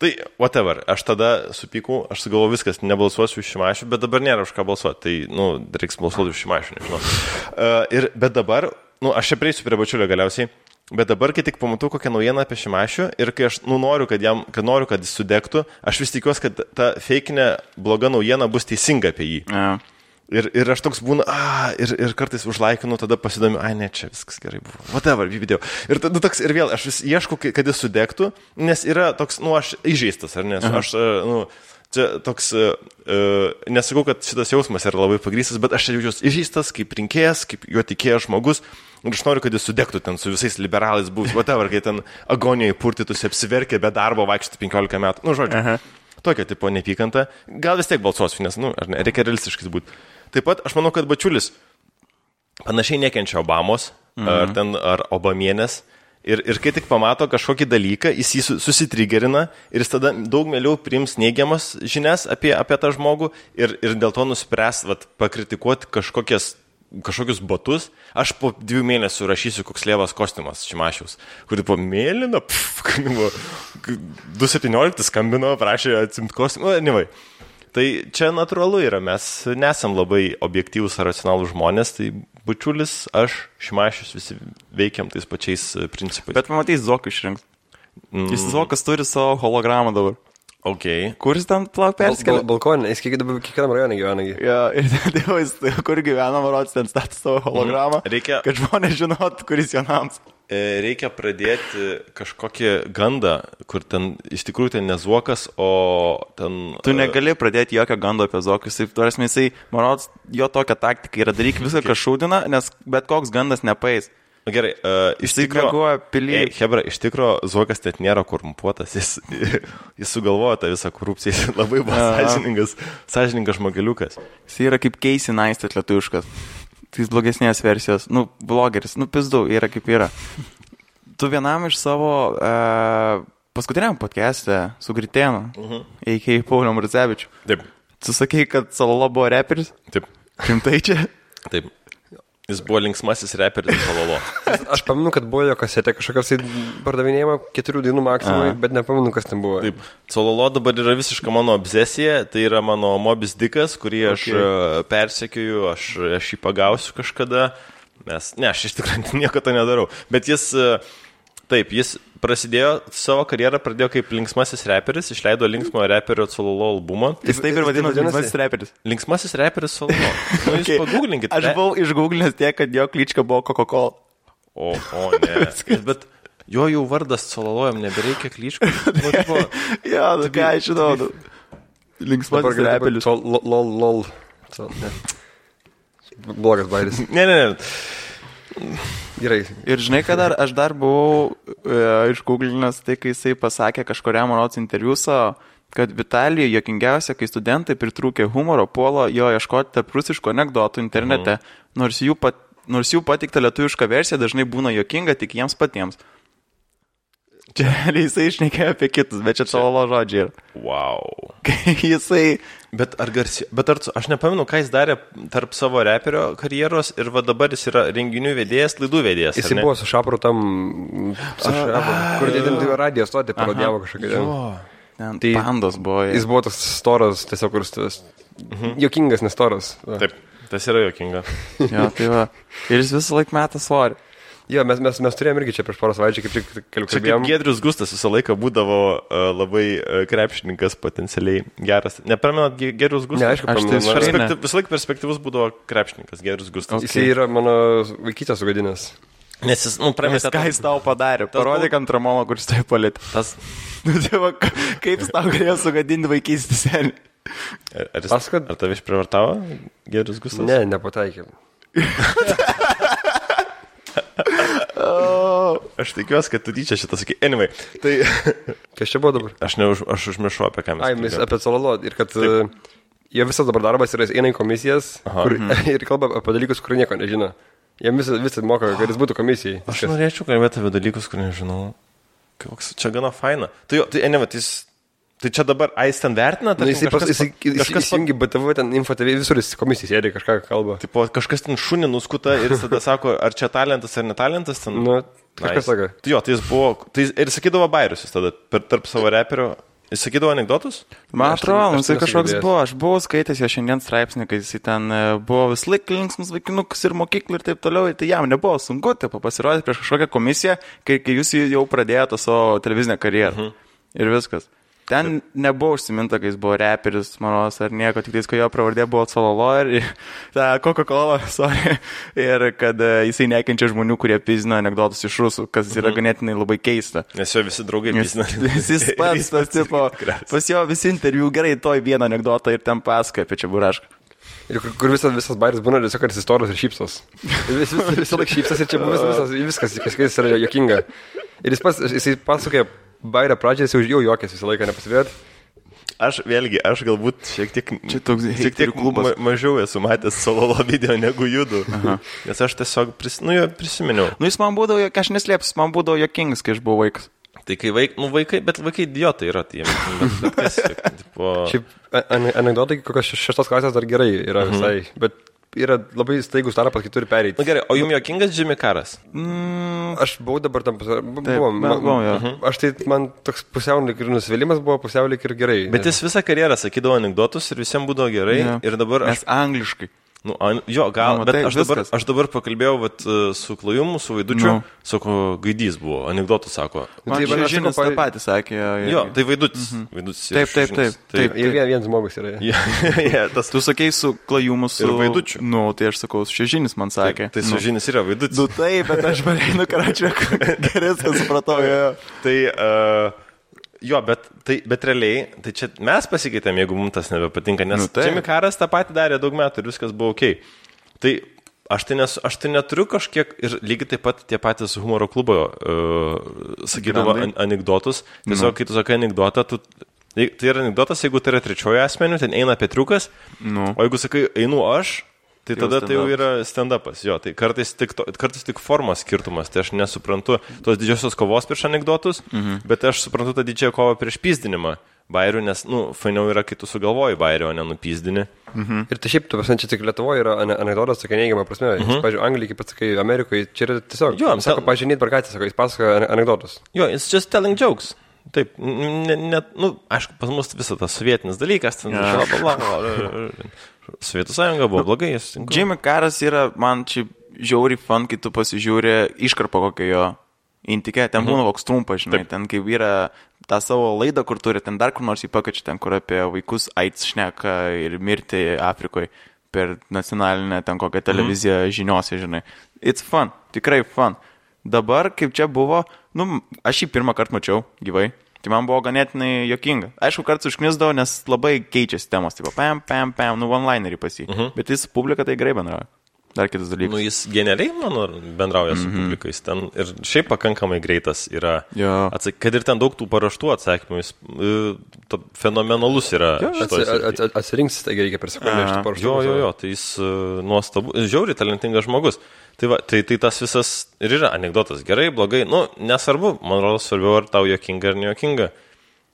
Tai, whatever, aš tada supykau, aš sugalvoju viskas, nebalsuosiu už šimašių, bet dabar nėra už ką balsuoti, tai, nu, reiks balsuoti už šimašių, nežinau. Uh, ir, bet dabar, nu, aš čia prieisiu prie bačiulio galiausiai, bet dabar, kai tik pamatau kokią naujieną apie šimašių ir kai aš, nu, noriu, kad, jam, kad noriu, kad jis sudegtų, aš vis tikiuosi, kad ta feikinė bloga naujiena bus teisinga apie jį. Ja. Ir, ir aš toks būnu, a, ir, ir kartais užlaikinu, tada pasidomiu, ai ne, čia viskas gerai buvo. Whatever, video. Ir tada toks, ir vėl, aš vis ieškau, kad jis sudegtų, nes yra toks, nu, aš įžeistas, ar ne? Aš, e, nu, čia toks, uh, nesakau, kad šitas jausmas yra labai pagrystas, bet aš čia jaučiuosi įžeistas, kaip rinkėjas, kaip juo tikėjęs žmogus. Ir aš noriu, kad jis sudegtų ten su visais liberalais bus, whatever, kai ten agonijoje purtytųsi, apsiverkė, be darbo vaikščioti 15 metų. Nu, žodžiu. Aha. Tokia tipo neapykanta. Gal vis tiek balsuosiu, nes, nu, ar ne, reikia realistiškis būti. Taip pat aš manau, kad Bačiulis panašiai nekenčia Obamos mhm. ar, ten, ar Obamienės. Ir, ir kai tik pamato kažkokį dalyką, jis jį su- susitrigerina ir jis tada daug mieliau priims neigiamas žinias apie, apie tą žmogų ir, ir dėl to nuspręs vat, pakritikuoti kažkokias kažkokius botus, aš po dviejų mėnesių rašysiu koks lievas kostiumas Šimašiaus, kurį po mėlyną, pff, kad buvo 217 skambino, prašė atsimti kostiumą, nevai. Tai čia natūralu yra, mes nesam labai objektyvūs ar racionalūs žmonės, tai bučiulis, aš, Šimašius, visi veikiam tais pačiais e, principais. Bet pamatys Zokų išrinks. Mm. Jis Zokas turi savo hologramą dabar. Ok. Kur jis ten plauk Bal, persikėlė? bal, balkonė, jis kiek, kiekvienam rajone gyvena. Ja, ir dėl jis, kur gyvena, marots, ten statų savo hologramą. Reikia- Kad žmonės žinot, kuris jo nams. E, Reikia pradėti kažkokį gandą, kur ten iš tikrųjų ten nezuokas, o ten... Tu e, negali pradėti jokio gando apie Zokus. Taip, tarsi jisai, marots, jo tokia taktika yra daryk viską, kas šūdina, nes bet koks gandas nepaeis. Na Gerai, uh, iš tikrųjų... pilyje. Hebra, iš tikrųjų, Zuokas net nėra korumpuotas, jis, jis sugalvojo tą visą korupciją, jis labai buvo sąžiningas, sąžiningas žmogeliukas. Jis yra kaip Keisi Naistas lietuviškas. Tai jis blogesnės versijos. Nu, blogeris. Nu, pizdu, yra kaip yra. Tu vienam iš savo uh, paskutiniam podcast'e su Gritėnu, uh -huh. iki Pauliu Marcevičiu, Taip, tu sakei, kad Salolo buvo reperis. taip, Rimtai čia? taip. Jis buvo linksmasis reperis Palolo. Aš pamenu, kad buvo jo kasetė kažkokios tai pardavinėjimo keturių dienų maksimumai, Aha. bet nepamenu, kas ten buvo. Taip, Sololo dabar yra visiška mano obsesija, tai yra mano mobis dikas, kurį aš Okay. okay. persekioju, aš, aš jį pagausiu kažkada, nes, ne, aš iš tikrųjų nieko to nedarau, bet jis, e, taip, jis prasidėjo, savo karjerą pradėjo kaip linksmasis reperis, išleido linksmo reperio Sololo albumą. Jis taip ir vadinasi? vadinasi reperis. Linksmasis reperis Sololo. Nu, jūs Okay. pagooglinkit. Aš buvau išgooglinęs tiek, kad jo klička buvo Coca-Cola. O, o ne. bet jo jau vardas Sololojam nebereikia klyčkų. Nu, tipo, Ja, nu ką aš žinau. nu. Linksmasis reperis. Lol, lol, lol. Blogas bairis. ne, ne, ne. Gerai. Ir žinai, kad dar, aš dar buvau e, išgooglinęs tai, kai jisai pasakė kažkuriam rods interviu savo, kad Vitalijai jokingiausia, kai studentai pritrūkė humoro, puolo jo ieškoti tarp rusiškų anegdotų internete, nors jų, pat, nors jų patikta lietuviška versija dažnai būna jokinga tik jiems patiems. Čia jisai išnekėjo apie kitus, bet čia solo žodžiai. Wow. Kai jisai Bet ar garsi, bet ar, aš nepamenu, ką jis darė tarp savo reperio karjeros ir va dabar jis yra renginių vedėjas, laidų vedėjas. ne? buvo su šapru tam, su šapru, kur ten tai radijos stotį parodėvo kažkokią. Tai- pandos buvo. Jis buvo tas storas, tiesiog kuris tas. Jokingas, nestoras. Taip, tas yra jokinga. Jo, tai va. Ir jis visą laiką metą svorį. Jo, mes, mes, mes turėjome irgi čia prieš porą savaičių, kaip tik keliu Čia kaip kalbėjom. Gedrius Gustas visą laiką būdavo uh, labai uh, krepšininkas potencialiai geras. Nepamenat Ge- Gedrius Gustas? Ne, aišku, Aš tai Perspektyv, visą laiką perspektyvus būdavo krepšininkas Gedrius Gustas. Jisai yra mano vaikytės sugadinęs. Nes jis, nu, Nes prametė ką jis tau padarė? Parodyk ant Ramono, kuris tai palėtė. Tas, Nu, tai va, k- kaip jis tau galėjo sugadinti vaikystį senį? ar, ar, jis, Pasakot? ar tave išprivartavo Gedrius Gustas? Ne, nepataikė. Aš tikiuosi, kad tu tyčia šitą sakai. Anyway, tai Kas čia buvo dabar? aš, neuž, aš užmiršau apie ką mes. Ai, mes apie Sololo ir kad uh, jie visas dabar darbas yra, eina į komisijas Aha. kur, ir kalba apie dalykus, kur nieko nežino. Jie visą, visą moka, kad jis būtų komisijai. Aš norėčiau kalbėti apie dalykus, kur nežinau. Koks čia gana faina. Tai jo, tai anyway, tai, jis- tai čia dabar Ais ten vertina, Na, tai jisai pas, jisai, jisai, kažkas jis įsijungi BTV, ten Info TV, visur jis komisijai sėdi kažką kalba. Tipo, kažkas ten šunį nuskuta ir jis tada sako, ar čia talentas ar netalentas. Ten... Nu, kažkas sako. Tai jo, tai jis buvo, tai jis, ir sakydavo bairius jis tada per, tarp savo reperių. Jis sakydavo anegdotus? Man tai- atrodo, tai jisai nesu kažkoks buvo, aš buvau skaitęs jo šiandien straipsnį, kai jisai ten e, buvo vis laik linksmas vaikinukas ir mokyklų ir taip toliau, tai jam nebuvo sunku, tipo, pasirodyti prieš kažkokią komisiją, kai, kai jūs jau pradėjote savo televizinę karjerą. Mhm. Ir viskas. Ten nebuvo užsiminta, kai jis buvo reperis, manos, ar nieko, tik tais, kai jo pravardė buvo Sololo ir ta Coca-Cola, sorry, ir kad e, jisai nekenčia žmonių, kurie pizina anegdotus iš rusų, kas Mhm. yra ganėtinai labai keista. Nes jo visi draugai Jis, pizina. jis pats, tas tipo, pas jo visi interviu gerai, toj vieną anegdotą ir ten pasakoja apie čia burašką. Ir kur, kur visas, visas bairis būna, tiesiog kad jis istorijos ir šypsos. Vis, vis, visą laiką šypsos ir čia buvo visas, viskas, viskas, kas yra jokinga. Ir jis pats, jisai pasakoja bairio pradžią, jis jau, jau juokės visą laiką, nepasivėt. Aš vėlgi, aš galbūt šiek tiek, Čia toks šiek tiek ma mažiau esu matęs sololo video negu judu. Nes aš tiesiog pris, nu, prisiminiau. Nu, jis man būdavo, aš neslėpsiu, man būdavo jokingas, kai aš buvau vaikas. Tai kai vaik, nu, vaikai, bet vaikai idiotai yra tie. Tipo, Šiaip anegdotai, kokios šeš- šeštos klasės dar gerai yra visai, bet yra labai staigus tarpas, kai turi pereiti. gerai, o jums jokingas Jimmy Karas? Mm, Aš buvau dabar tam, Taip, buvom, mes buvom, jo. man, aš tai, man toks pusiau lyg ir nusivylimas buvo, pusiau lyg ir gerai. Bet jis visą karjerą sakydavo anegdotus ir visiems būdavo gerai. jo. Ir dabar aš Nes angliškai. Nu, an, jo, gal, Nu, bet matai, aš dabar, viskas. aš dabar pakalbėjau vat, e, su Klajumu, su Vaidučiu, Nu. sako, gaidys buvo, anegdotų sako. Man tai tai man- žinas sakau, tą patį sakė. jo, Jo, tai Vaidutis. Mhm. Vaidutis Taip, taip, Šužinis. taip, taip. Ir vien, vienas žmogus yra. Ja, ja, tas, Tu sakei su klajumu su... Ir Vaidučiu. Nu, tai aš sakau, šežinis man sakė. tai nu. sužinis yra Vaidutis. Nu taip, bet aš pareinu, karačiu, viską supratau. Tai, uh, jo, bet, tai, bet realiai, tai čia mes pasikeitėm, jeigu mums tas nebepatinka, nes Nu, nu, taip. Jimmy Karas tą patį darė daug metų ir viskas buvo ok. Tai aš tai, nes, aš tai neturiu kažkiek ir lygiai taip pat tie patys humoro klubo uh, sakydavo an, anegdotus. Tiesiog, kai tu sakai anegdotą, tu... Tai tai yra anegdotas, jeigu tai yra trečiojo asmenių, ten eina Petriukas, Nu. o jeigu sakai, einu aš, tai tada tai jau yra stand-upas. Jo, tai kartais tik, to, kartais tik formos skirtumas. Tai aš nesuprantu tos didžiosios kovos prieš anegdotus, mhm. bet aš suprantu tą didžiąją kovą prieš pyzdinimą bairių, nes, nu, fainiau yra, kai tu sugalvoji bairių, o ne nupizdini. Ir tai šiaip, tu pasan, čia tik Lietuvoje yra ane- anegdotas tokia neigiama prasme. Uh -huh. Pavyzdžiui, Anglijai, kaip pats sakai, Amerikoje, čia yra tiesiog. Jo, jis sako, pažiūrėt, barkatį, sako, jis pasakoja ane- anegdotus. Jo, it's just telling jokes. Taip, net, ne, nu, aišku, pas mus visą tas sovietinis dalykas, ten, Jo. bla, bla, bla. Sovietų sąjunga buvo blogai, jis. Jimmy Karas yra man čia žiauri fan, kai tu pasižiūri iškarpą kokią jo intikė, ten būna koks trumpas, žinai, Taip. ten kaip yra tą savo laidą, kur turi, ten dar kur nors įpakačia, ten kur apie vaikus AIDS šneka ir mirti Afrikoje per nacionalinę ten kokią televiziją žiniuose, žinai. It's fun, tikrai fun. Dabar, kaip čia buvo, nu, aš jį pirmą kartą mačiau gyvai. Tai man buvo ganėtinai jokinga. Aišku, kartais užknisdavo, nes labai keičiasi temos. Tipo, pam, pam, pam, nu, one-linerį pas jį. Uh -huh. Bet jis publika tai gerai bendrauja. Dar kitas dalykas. Nu, jis genialiai, manau, bendrauja su mm -hmm. publikais. Ten ir šiaip pakankamai greitas yra. Jo. Atsak, kad ir ten daug tų paraštų atsakymų, jis e, to, fenomenalus yra. šitoj Atsi- srity. at- Atsirinks, tai reikia per sekundę iš tų parašų. Jo, jo, jo, tai jis uh, nuostabu, žiauriai talentingas žmogus. Tai, va, tai, tai tas visas ir yra anegdotas. Gerai, blogai, nu, nesvarbu, man rodos svarbiau, ar tau jokinga ar nejokinga.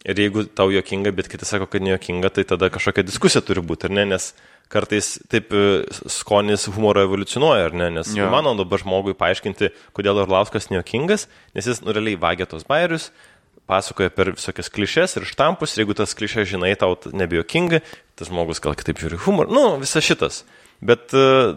Ir jeigu tau jokinga, bet kiti sako, kad nejokinga, tai tada kažkokia diskusija turi būti, ar ne? Nes kartais taip e, skonis humoro evoliucionuoja, ar ne? Nes yeah. mano dabar žmogui paaiškinti, kodėl Orlauskas nejokingas, nes jis nu, realiai vagia tos bairius, pasakoja per visokias klišes ir štampus, ir jeigu tas klišes žinai, tau nebejokinga, tas žmogus gal kitaip žiūri humorą, nu, visas šitas. Bet uh,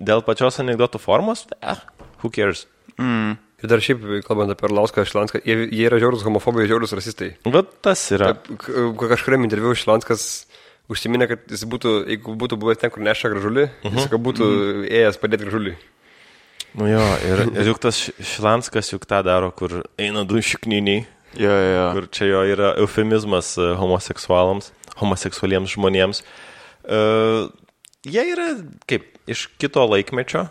dėl pačios anegdotų formos, eh, who cares? Mm. Ir dar šiaip, kalbant apie Lauską, Šilanską, jie, jie yra žiaurus homofobai, žiaurus rasistai. Bet tas yra. Kažkuriam interviu Šilanskas užsiminė, kad jis būtų, jeigu būtų buvęs ten, kur neša gražulį, uh -huh. jis kad būtų uh -huh. ėjęs padėti gražulį. Nu jo, ir, ir juk tas Šilanskas juk tą daro, kur eina du šikniniai, Jo, jo, jo. kur čia jo yra eufemizmas e, homoseksualams, homoseksualiems žmonėms. Uh, jie yra kaip iš kito laikmečio,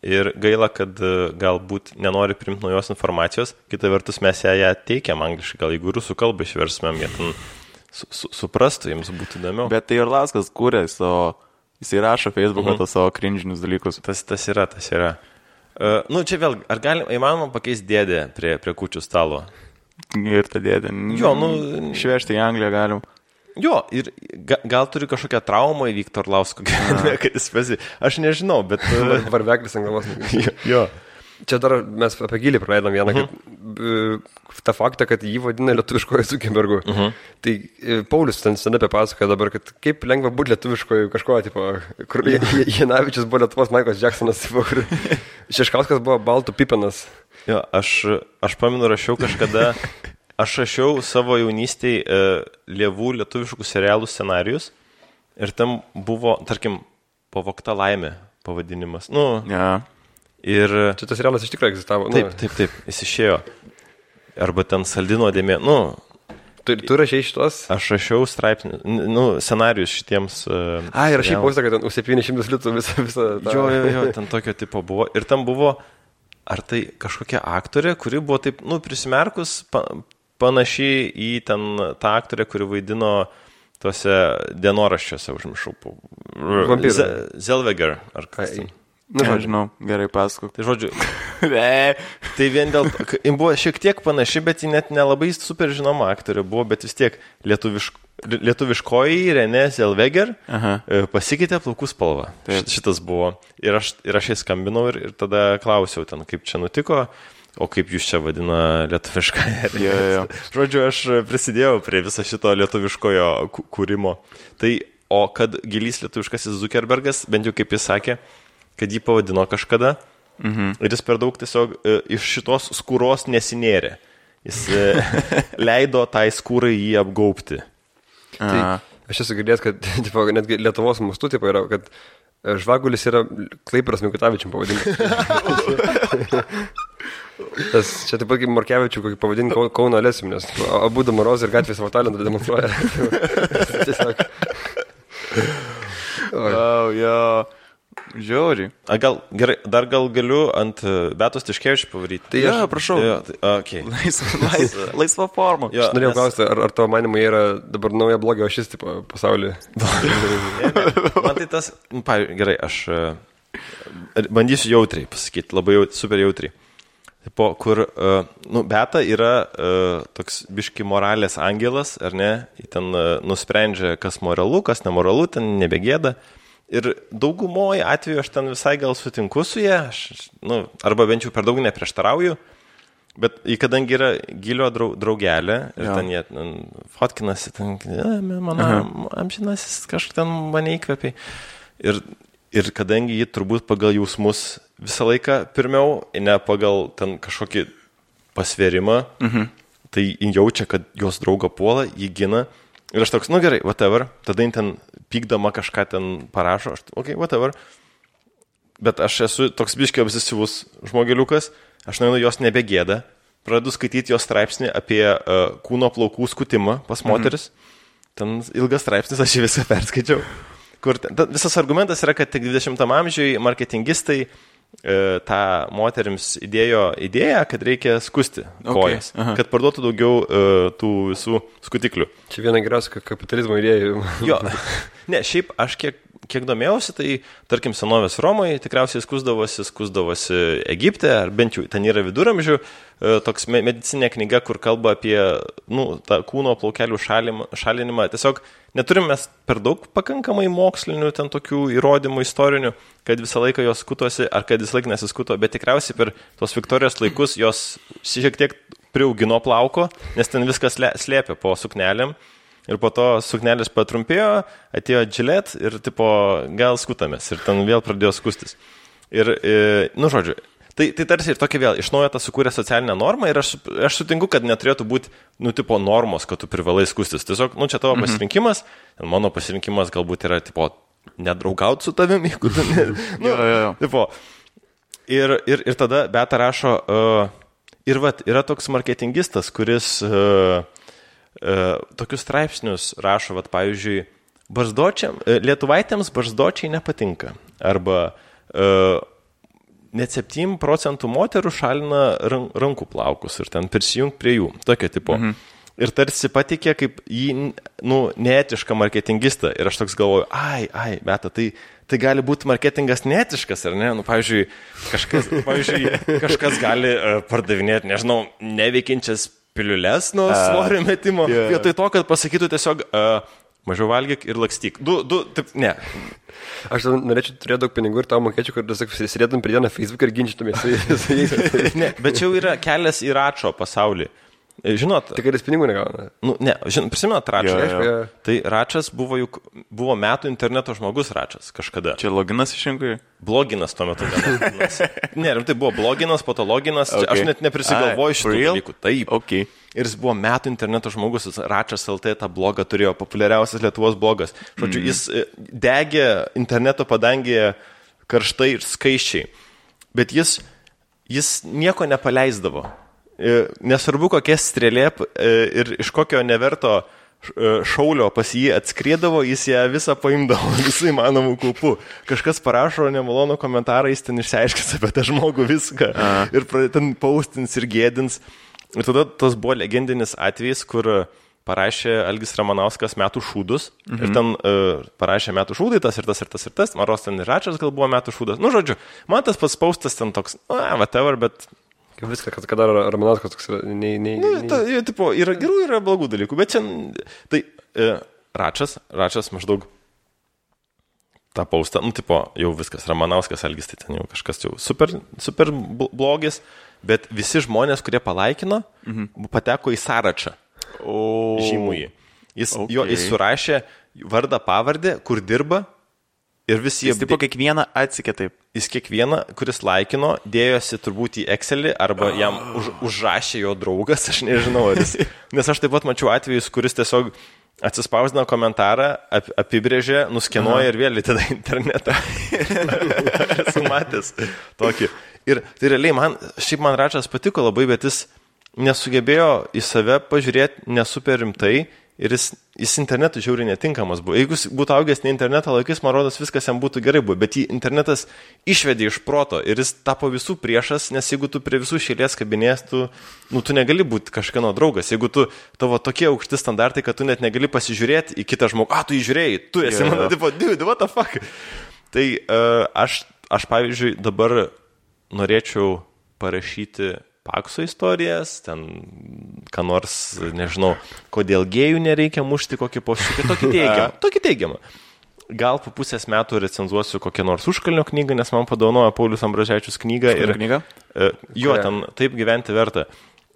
Ir gaila, kad e, galbūt nenori primti naujos informacijos, kita vertus mes ją, ją teikiam angliškai, gal jeigu rusų kalbą išversmėm, jie ten su, su, suprastų, jiems būtų įdomiau. Bet tai Orlauskas kūrė savo, jisai rašo Facebook'o mhm. savo krinžinius dalykus. Tas, tas yra, tas yra. Uh, nu, čia vėl, ar galim, įmanoma pakeisti dėdę prie, prie kučių stalo? Ir ta dėdė. Jo, nu. Išvežti į Angliją galim. Jo, ir ga, gal turi kažkokią traumą į Viktor Lausko gyvenime, kad jis pasi... Aš nežinau, bet... uh, Varveklis ant galvos. jo, jo. Čia dar mes apie gilį praleidom vieną, kad uh, tą faktą, kad jį vadina lietuviškoju Zuckerbergu. Uh -huh. Tai e, Paulius ten senai papasakoja dabar, kad kaip lengva būti lietuviškoju kažko, tipo, kur Janavičius buvo Lietuvos Michaelas Jacksonas, tipo, kur Šeškauskas buvo Baltų Pipenas. Jo, aš, aš paminu, rašiau kažkada, aš rašiau savo jaunystėje uh, lievų lietuviškų serialų scenarius ir tam buvo, tarkim, pavokta laimė pavadinimas. Nu, Ja. ir... Čia tas serialas iš tikrųjų egzistavo. nu. Taip, taip, taip, jis išėjo. Arba ten saldino dėmė. Nu, Tu, tu rašiai šitos. aš rašiau straipsnį, n- nu, scenarius šitiems. Uh, Ai, rašai paustą, kad ten už 700 litų visą. visą tą- Jo, jo, jo, ten tokio tipo buvo. Ir tam buvo, ar tai kažkokia aktorė, kuri buvo taip, nu, prisimerkus, pa, panašiai į ten tą aktorę, kuri vaidino tuose dienoraščiuose, užmiršau. Ze- Zelveger, ar kas Ai. ten. Nu, žinau, gerai pasakok. Tai žodžiu, tai vien dėl to, ji buvo šiek tiek panaši, bet ji net nelabai super žinoma aktorė buvo, bet vis tiek lietuvišk, lietuviškoji Renė Zelveger Aha. e, pasikeitė plaukų spalvą. Taip. Šit- Šitas buvo. Ir aš, ir aš jai skambinau ir, ir tada klausiau ten, kaip čia nutiko, o kaip jūs čia vadina lietuvišką. Jo, jo, jo. Žodžiu, aš prisidėjau prie viso šito lietuviškojo kū- kūrimo. Tai, o kad gilys lietuviškasis Zuckerbergas, bent jau kaip jis sakė, kad jį pavadino kažkada mhm. ir jis per daug tiesiog e, iš šitos skūros nesinėrė. Jis e, leido tai skūrai jį apgaupti. Aha. Aš esu girdėjęs, kad tipo, netgi Lietuvos mastu tipo, yra, kad e, žvagulis yra Klaipras Mikutavičiam pavadinimas. Tas čia taip pat kaip Morkevičių, kokį pavadinį Kau- Kauno Lesim, nes abu du Morozai ir gatvės savo talentą demonstruoja. Tiesiog. Wow, jo. Žiauri. A, gal, gerai, dar gal galiu ant e, Betos Tiškevičių pavaryti. Tai Jo, aš- prašau. Jo, tai, a, okay. Laisva, laisva, laisva forma. Jo, Aš norėjau nes- klausti, ar, ar tavo manimai yra dabar nauja blogio ašis tipo, pasaulyje? Man tai tas, pavyzdžiui, gerai, aš e, bandysiu jautriai pasakyti, labai jaut, super jautriai. Tipo, kur, uh, nu, beta yra uh, toks biški moralės angelas, ar ne? Ji ten uh, nusprendžia, kas moralu, kas nemoralu, ten nebegėda. Ir daugumoje atveju aš ten visai gal sutinku su jie, aš, nu, arba bent jau per daug neprieštarauju. Bet į kadangi yra gilio drau, draugelė ir Jo. ten jie ten, fotkinasi, ten, "E, mano amžinasis kažkaip ten mane įkvėpiai. Ir, ir kadangi ji turbūt pagal jausmus visą laiką pirmiau, ne pagal ten kažkokį pasvėrimą, mhm. tai ji jaučia, kad jos draugo puola, jį gina. Ir aš toks, nu gerai, whatever, tada jin ten pykdama kažką ten parašo, aš, ok, whatever. Bet aš esu toks biškiai obsesyvus žmogeliukas, aš nueinu jos nebegėda, pradedu skaityti jos straipsnį apie uh, kūno plaukų skutimą pas moteris. Mhm. Ten ilgas straipsnis, aš jį visą perskaičiau. Kur ta, visas argumentas yra, kad tik 20 amžiui marketingistai e, tą moteriams įdėjo idėją, kad reikia skusti Okay, kojas, aha. kad parduotų daugiau e, tų visų skutiklių. Čia viena geriausių ka- kapitalizmo idėjų. Jo, ne, šiaip aš kiek, kiek domėjausi, tai tarkim senovės Romoje tikriausiai skusdavosi, skusdavosi Egipte, ar bent jau ten yra viduramžių, e, toks me- medicinė knyga, kur kalba apie nu, tą kūno plaukelių šalim, šalinimą. Tiesiog neturim mes per daug pakankamai mokslinių ten tokių įrodymų istorinių, kad visą laiką jos skutosi, ar kad visą laiką nesiskuto, bet tikriausiai per tos Viktorijos laikus jos šiek tiek priaugino plauko, nes ten viskas slėpė po suknelėm. Ir po to suknelis patrumpėjo, atėjo džilet ir tipo gal skutamės. Ir ten vėl pradėjo skustis. Ir, e, nu žodžiu, tai, tai tarsi ir tokia vėl iš naujo tą sukūrė socialinę normą ir aš, aš sutinku, kad neturėtų būti, nu, tipo normos, kad tu privalai skustis. Tiesiog, nu, čia tavo mhm. pasirinkimas, mano pasirinkimas galbūt yra, tipo, nedraugauti su tavimi, jeigu tu ne... Nu, Jo, jo, jo. Tipo, ir, ir, ir tada Beta rašo, uh, ir vat, yra toks marketingistas, kuris uh, tokius straipsnius rašo, vat, pavyzdžiui, barzdočiam, uh, lietuvaitėms barzdočiai nepatinka. Arba uh, net 7 procentų moterų šalina ran- rankų plaukus ir ten prisijung prie jų, tokio tipo. Mhm. Ir tarsi patikė kaip jį, nu, neetišką marketingistą. Ir aš toks galvoju, ai, ai, beta, tai, tai gali būti marketingas neetiškas, ar ne? Nu, pavyzdžiui, kažkas, pavyzdžiui, kažkas gali pardavinėti, nežinau, neveikiančias piliulės nuo svorio metimo. jo. Vietoj to, kad pasakytų tiesiog, uh, mažiau valgyk ir lakstyk. Du, du, taip, ne. Aš norėčiau turėti daug pinigų ir tau mokėčiau, kad sėdėtum prie dieną Facebook ir ginčytumės su jais. ne. Bet čia jau yra kelias į račio pasaulį. E, Žinot, Tik kad jis pinigų negauna. nu, ne, žin, prisimenat račą. Jo, jo. Tai račas buvo juk, buvo metų interneto žmogus račas kažkada. Čia loginas išrinkui. Bloginas tuo metu. Ne, rimtai buvo bloginas, po to loginas. Okay. Aš Okay. net neprisigalvoju šitų dalykų. Taip. Ok. Ir jis buvo metų interneto žmogus, Račas LT tą blogą turėjo, populiariausias Lietuvos blogas. Žodžiu, jis e, degė interneto padangėje karštai ir skaičiai. Bet jis, jis nieko nepaleisdavo. Nesvarbu, kokia strėlė e, ir iš kokio neverto e, šaulio pas jį atskriedavo, jis ją visą paimdavo visų įmanomų kulpų. Kažkas parašo nemalonų komentarą, jis ten išsiaiškins apie tą žmogų viską ir pradeda ten paustins ir gėdins. Ir tada tas buvo legendinis atvejis, kur parašė Algis Ramanauskas metų šūdus. Mhm. Ir ten uh, parašė metų šūdai, tas ir tas ir tas ir tas. Maros ten ir Račas gal buvo metų šūdas. Nu, žodžiu, man tas pats paustas ten toks, na, whatever, bet... Kaip viską, kad kad daro Ramanauskas toks, yra, nei, nei, Nu, nei. ta, jo, tipo, yra gerų, yra blogų dalykų, bet čia... Tai e, Račas, Račas maždaug tą paustą, nu, tipo, jau viskas, Ramanauskas, Algis, tai ten jau kažkas jau super, super bl- blogis, bet visi žmonės, kurie palaikino, mhm. pateko į sąrašą. O. žymųjį. Jis. Okay. jo, jis surašė vardą, pavardę, kur dirba ir visi jie... Jis tipo kiekvieną atsikė taip. Jis kiekvieną, kuris laikino, dėjosi turbūt į Excelį arba jam už, užrašė jo draugas, aš nežinau. Jis, nes aš taip pat mačiau atvejus, kuris tiesiog atsispausdino komentarą, ap, apibrėžė, nuskenuoja ir vėl įtada į internetą. Esu matęs tokį. Ir tai realiai man, šiaip man Račas patiko labai, bet jis nesugebėjo į save pažiūrėti nesuper rimtai ir jis, jis internetu žiauriai netinkamas buvo. Jeigu jis būtų augęs ne interneto laikais, man rodos, viskas jam būtų gerai buvo, bet jį internetas išvedė iš proto ir jis tapo visų priešas, nes jeigu tu prie visų šėlės kabinės, tu, nu, tu negali būti kažkieno draugas. Jeigu tu tavo tokie aukšti standartai, kad tu net negali pasižiūrėti į kitą žmogų, a, tu įžiūrėjai, tu esi Jo, mano, tipo, dude, what the fuck. Tai uh, aš, aš, pavyzdžiui, dabar norėčiau parašyti pakso istorijas, ten, ką nors, nežinau, kodėl gėjų nereikia mušti, kokį posūkį, tokį teigiamą. tokį teigiamą. Gal po pusės metų recenzuosiu kokią nors užkalnio knygą, nes man padovanojo Paulius Ambraževičius knygą. Ir Ir, knyga? e, jo, Kurią? ten taip gyventi verta.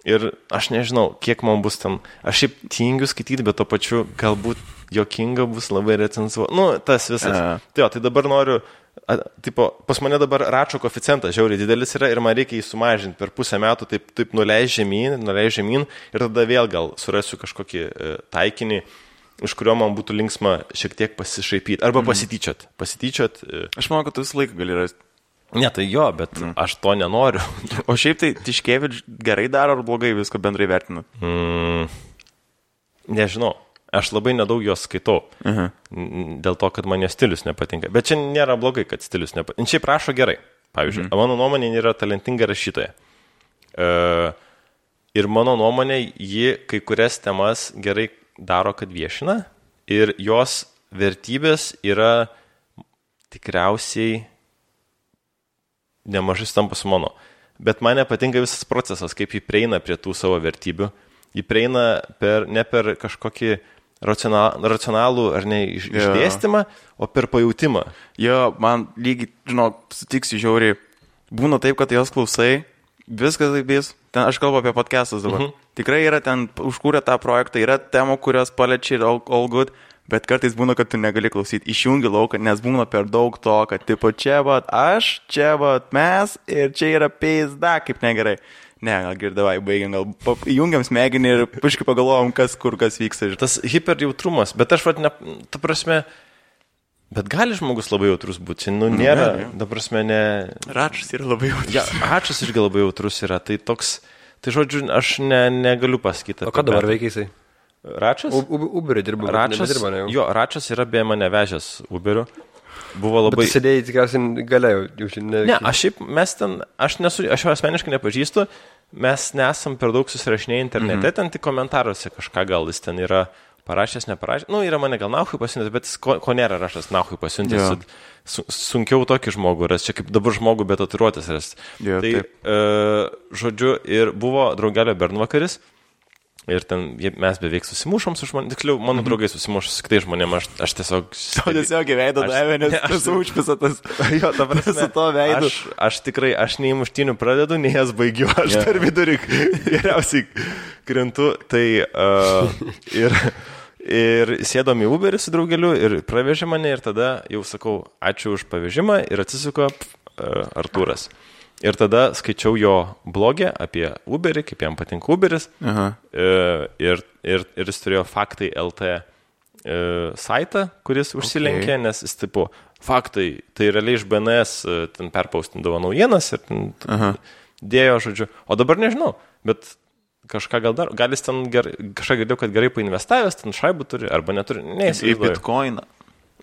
Ir aš nežinau, kiek man bus ten. Aš šiaip tingiu skaityti, bet to pačiu galbūt jokinga bus labai recenzuoti. Nu, tas visas. A. Tai jo, tai dabar noriu, a, tipo, pas mane dabar račio koficijantas žiauriai didelis yra ir man reikia jį sumažinti per pusę metų, taip, taip nuleis žemyn, nuleis žemyn ir tada vėl gal surasiu kažkokį e, taikinį, iš kurio man būtų linksma šiek tiek pasišaipyti arba Mhm. pasityčiot. Pasityčiot. E, Aš manau, kad tu visą laiką gali rasti. ne, tai jo, bet Mhm. aš to nenoriu. O šiaip tai Tiškevič gerai daro ar blogai viską bendrai vertina? Mm, nežinau. Aš labai nedaug jos skaitau. Mhm. N- Dėl to, kad man jos stilius nepatinka. Bet čia nėra blogai, kad stilius nepatinka. Šiaip rašo gerai. Pavyzdžiui, mhm. mano nuomonė yra talentinga rašytoja. E, ir mano nuomonė, ji kai kurias temas gerai daro, kad viešina. Ir jos vertybės yra tikriausiai nemažai stampa su mano. Bet man nepatinka visas procesas, kaip jį prieina prie tų savo vertybių. Jį prieina per, ne per kažkokį racional, racionalų ar ne iš, Jo. išdėstymą, o per pajūtimą. Jo, man lygiai, žinok, sutiksiu žiauriai. Būna taip, kad jos klausai, viskas vis. Ten aš kalbu apie podcastus dabar. Mhm. Tikrai yra ten, užkūrė tą projektą, yra temų, kurios paliečia ir all, all good, bet kartais būna, kad tu negali klausyti. Išjungi lauką, nes būna per daug to, kad tipo čia vat aš, čia vat mes ir čia yra pizda, kaip negerai. Ne, gal girdavai, baigiam, gal įjungiam smegenį ir puškai pagalvojom, kas kur kas vyksta. Tas hiperjautrumas, bet aš vad, ne, ta prasme, bet gali žmogus labai jautrus būti. Čia, nu, nėra, gali, jo. ta prasme, ne. račas yra labai jautrus. Ja, ačas irgi labai jautrus yra. Tai toks, tai žodžiu, aš ne, negaliu pasakyti. O ką dabar veikia jisai? Račas? U- U- Uberį dirba. Račas, ne jau. jo, Račas yra beje mane vežęs Uberiu. Buvo Bet labai... tu sėdėjai tikriausiai galėjau, jau šiandien. Ne, aš šiaip, mes ten, aš nesu, aš jo asmeniškai nepažįstu, mes nesam per daug susirašinėję internete, mhm. ten tik komentaruose kažką gal jis ten yra parašęs, neparašęs. Nu, yra mane gal nahui pasiuntęs, bet ko, ko nėra rašęs nahui pasiuntęs. Yeah. Su, sunkiau tokį žmogų ras, čia kaip dabar žmogų be tatuiruotės ras. Jo, tai, taip. e, žodžiu, ir buvo draugelio Bernvakaris. Ir ten mes beveik susimušom su žmonėmis, tiksliau, mano Mhm. draugai susimušo su kitais žmonėmis, aš, aš tiesiog... Tau tiesiog įveido Aš- davė, nes ne, aš- tas užpisa tas. Jo, ta prasme, Su tuo veidu. Aš, aš tikrai, aš nei muštinių pradedu, nei jas baigiu, aš yeah. per vidurį geriausiai krintu. Tai uh, ir, ir sėdom į Uberį su draugeliu ir pravežė mane ir tada jau sakau, ačiū už pavežimą ir atsisuko uh, Artūras. Ir tada skaičiau jo blogę apie Uberį, kaip jam patinka Uberis. Aha. E, ir, ir, ir jis turėjo faktai LT e, saitą, kuris užsilenkė, okay. nes jis tipo, faktai, tai realiai iš BNS e, ten perpaustindavo naujienas ir ten Aha. dėjo, žodžiu. O dabar nežinau, bet kažką gal dar, gal jis ten ger, kažką girdėjau, kad gerai painvestavęs, ten šaibų turi, arba neturi, Į neįsivaizduoju. bitkoiną.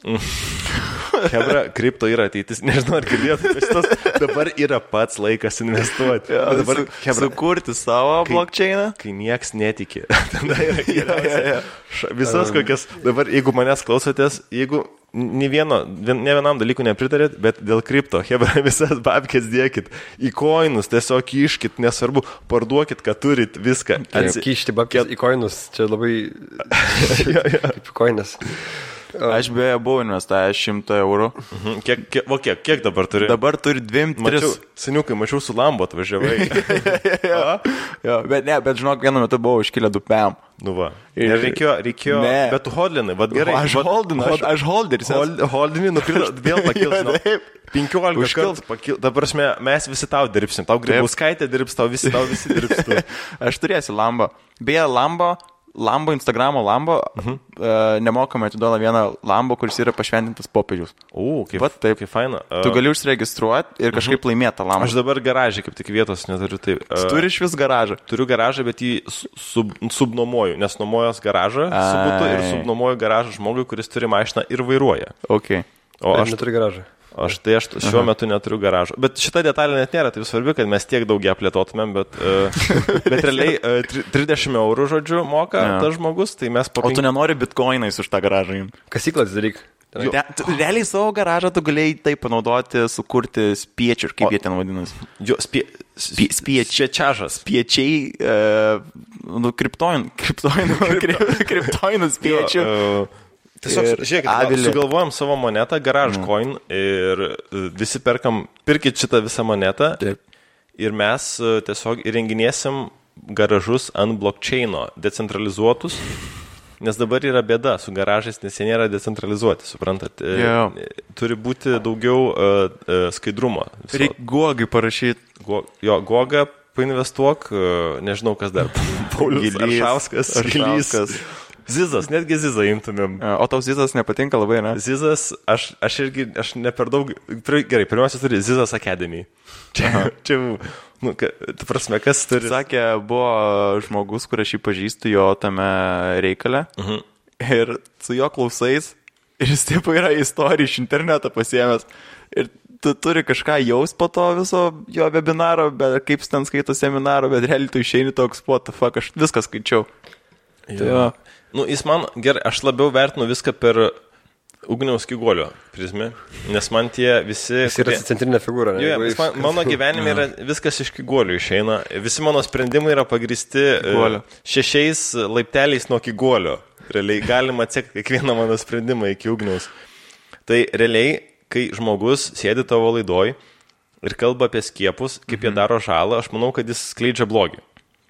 Hebra, kripto yra ateitis, nežinau, ar girdėjote šitos, dabar yra pats laikas investuoti. O dabar, Su, Hebra, sukurti savo blokčeiną. kai nieks netiki. Tada yra geriausia. Ša- Visas kokias, dabar jeigu manęs klausotės, jeigu ne, vieno, vien, ne vienam dalykui nepritarėt, bet dėl kripto, hebra, visas babkės dėkit, į koinus, tiesiog iškit, nesvarbu, parduokit, kad turit viską. Atsi... Kišti babkės į koinus, čia labai... Jo, jo. Kaip koinas. Aš beje buvau investavęs 100 eurų. Mhm. Kiek, kiek, o kiek, kiek dabar turi? Dabar turi 2-3. Mačiau, seniukai, mačiau su Lambo atvažiavai. Jo, bet ne, bet žinok, vienu metu buvau iškilę 2 PM. Nu va. Ir- reikėjo, reikėjo. Ne. Bet tu hodlinai, vad gerai. Aš holdinu, aš, aš holderis. Hold, holdinį nukrito, vėl pakils. Jo, nu, taip. 15 Užkils. kartų pakil. Dabar mes, mes visi tau dirbsim. Tau grybauskaitė dirbs, tau visi, tau visi dirbs. Aš turėsiu Lambo. Beje, Lambo, Lambo Instagramo Lambo uh -huh. uh, nemokamai atiduoda vieną Lambo, kuris yra pašventintas popiežius. O, kaip, Vat taip. kaip faina. Tu Uh, gali užsiregistruoti ir kažkaip laimėti tą Lambo. Aš dabar garažė, kaip tik vietos neturiu. Tai, uh, Turi iš vis garažą. Turiu garažą, bet jį su- sub, subnuomoju, nes nuomojos garažą su būtu ir Ai. subnuomoju garažą žmogui, kuris turi mašiną ir vairuoja. Okay. O Aš aš, neturiu garažą. Aš tai aš šiuo Aha. metu neturiu garažo. Bet šita detalė net nėra taip svarbi, kad mes tiek daug ją plėtotumėm, bet, uh, bet realiai uh, 30 eurų, žodžiu, moka Jo. tas žmogus, tai mes po O tu nenori bitkoinais už tą garažą jums? Kasyklas daryk. Te, tu, realiai savo garažą tu galėjai tai panaudoti, sukurti spiečių, kaip O- jie ten vadinasi. Jo, spie, Spie- spiečiai. Spiečiažas. Spiečiai, uh, nu, kriptoin, kriptoinų, krip- kriptoinų spiečių. Jo, e, Tiesiog, Ir žiūrėkit, avilį. sugalvojom savo monetą, GarageCoin ir e, visi perkam, pirkit šitą visą monetą Taip. ir mes e, tiesiog įrenginėsim garažus ant blockchaino, decentralizuotus, nes dabar yra bėda su garažais, nes jie nėra decentralizuoti, suprantat. E, Turi būti daugiau uh, uh, skaidrumo. viso. Reikia guogai parašyti. Go, jo, Goga, painvestuok, uh, nežinau kas dar. Paulius Aršauskas. Aršauskas. Zizas, netgi Zizą imtumėm. O tau Zizas nepatinka labai, ne? Zizas, aš, aš irgi, aš ne per daug, gerai, pirmiausia turi Zizas Academy. Čia, čia nu, tu prasme, kas turi. Sakė, buvo žmogus, kur aš jį pažįstu jo tame reikale. Mhm. Ir su jo klausais. Ir jis taip yra istoriją iš interneto pasiemęs. Ir tu turi kažką jaus po to viso jo webinaro, bet kaip ten skaito seminaro, bet realiai tu išeini toks, what the fuck, aš viską skaičiau. Tai jo. Nu, jis man, gerai, aš labiau vertinu viską per Ugniaus Kigolio prizmę, nes man tie visi... Jis yra kurie- centrinė figūra. ne? Jo, jis man, mano gyvenime yra viskas iš kiguolių išeina. Visi mano sprendimai yra pagristi e, Kiguolio. šešiais laipteliais nuo kiguolio. Realiai galima atsekti kiekvieną mano sprendimą iki ugniaus. Tai realiai, kai žmogus sėdi tavo laidoj ir kalba apie skiepus, kaip mhm. jie daro žalą, aš manau, kad jis skleidžia blogį.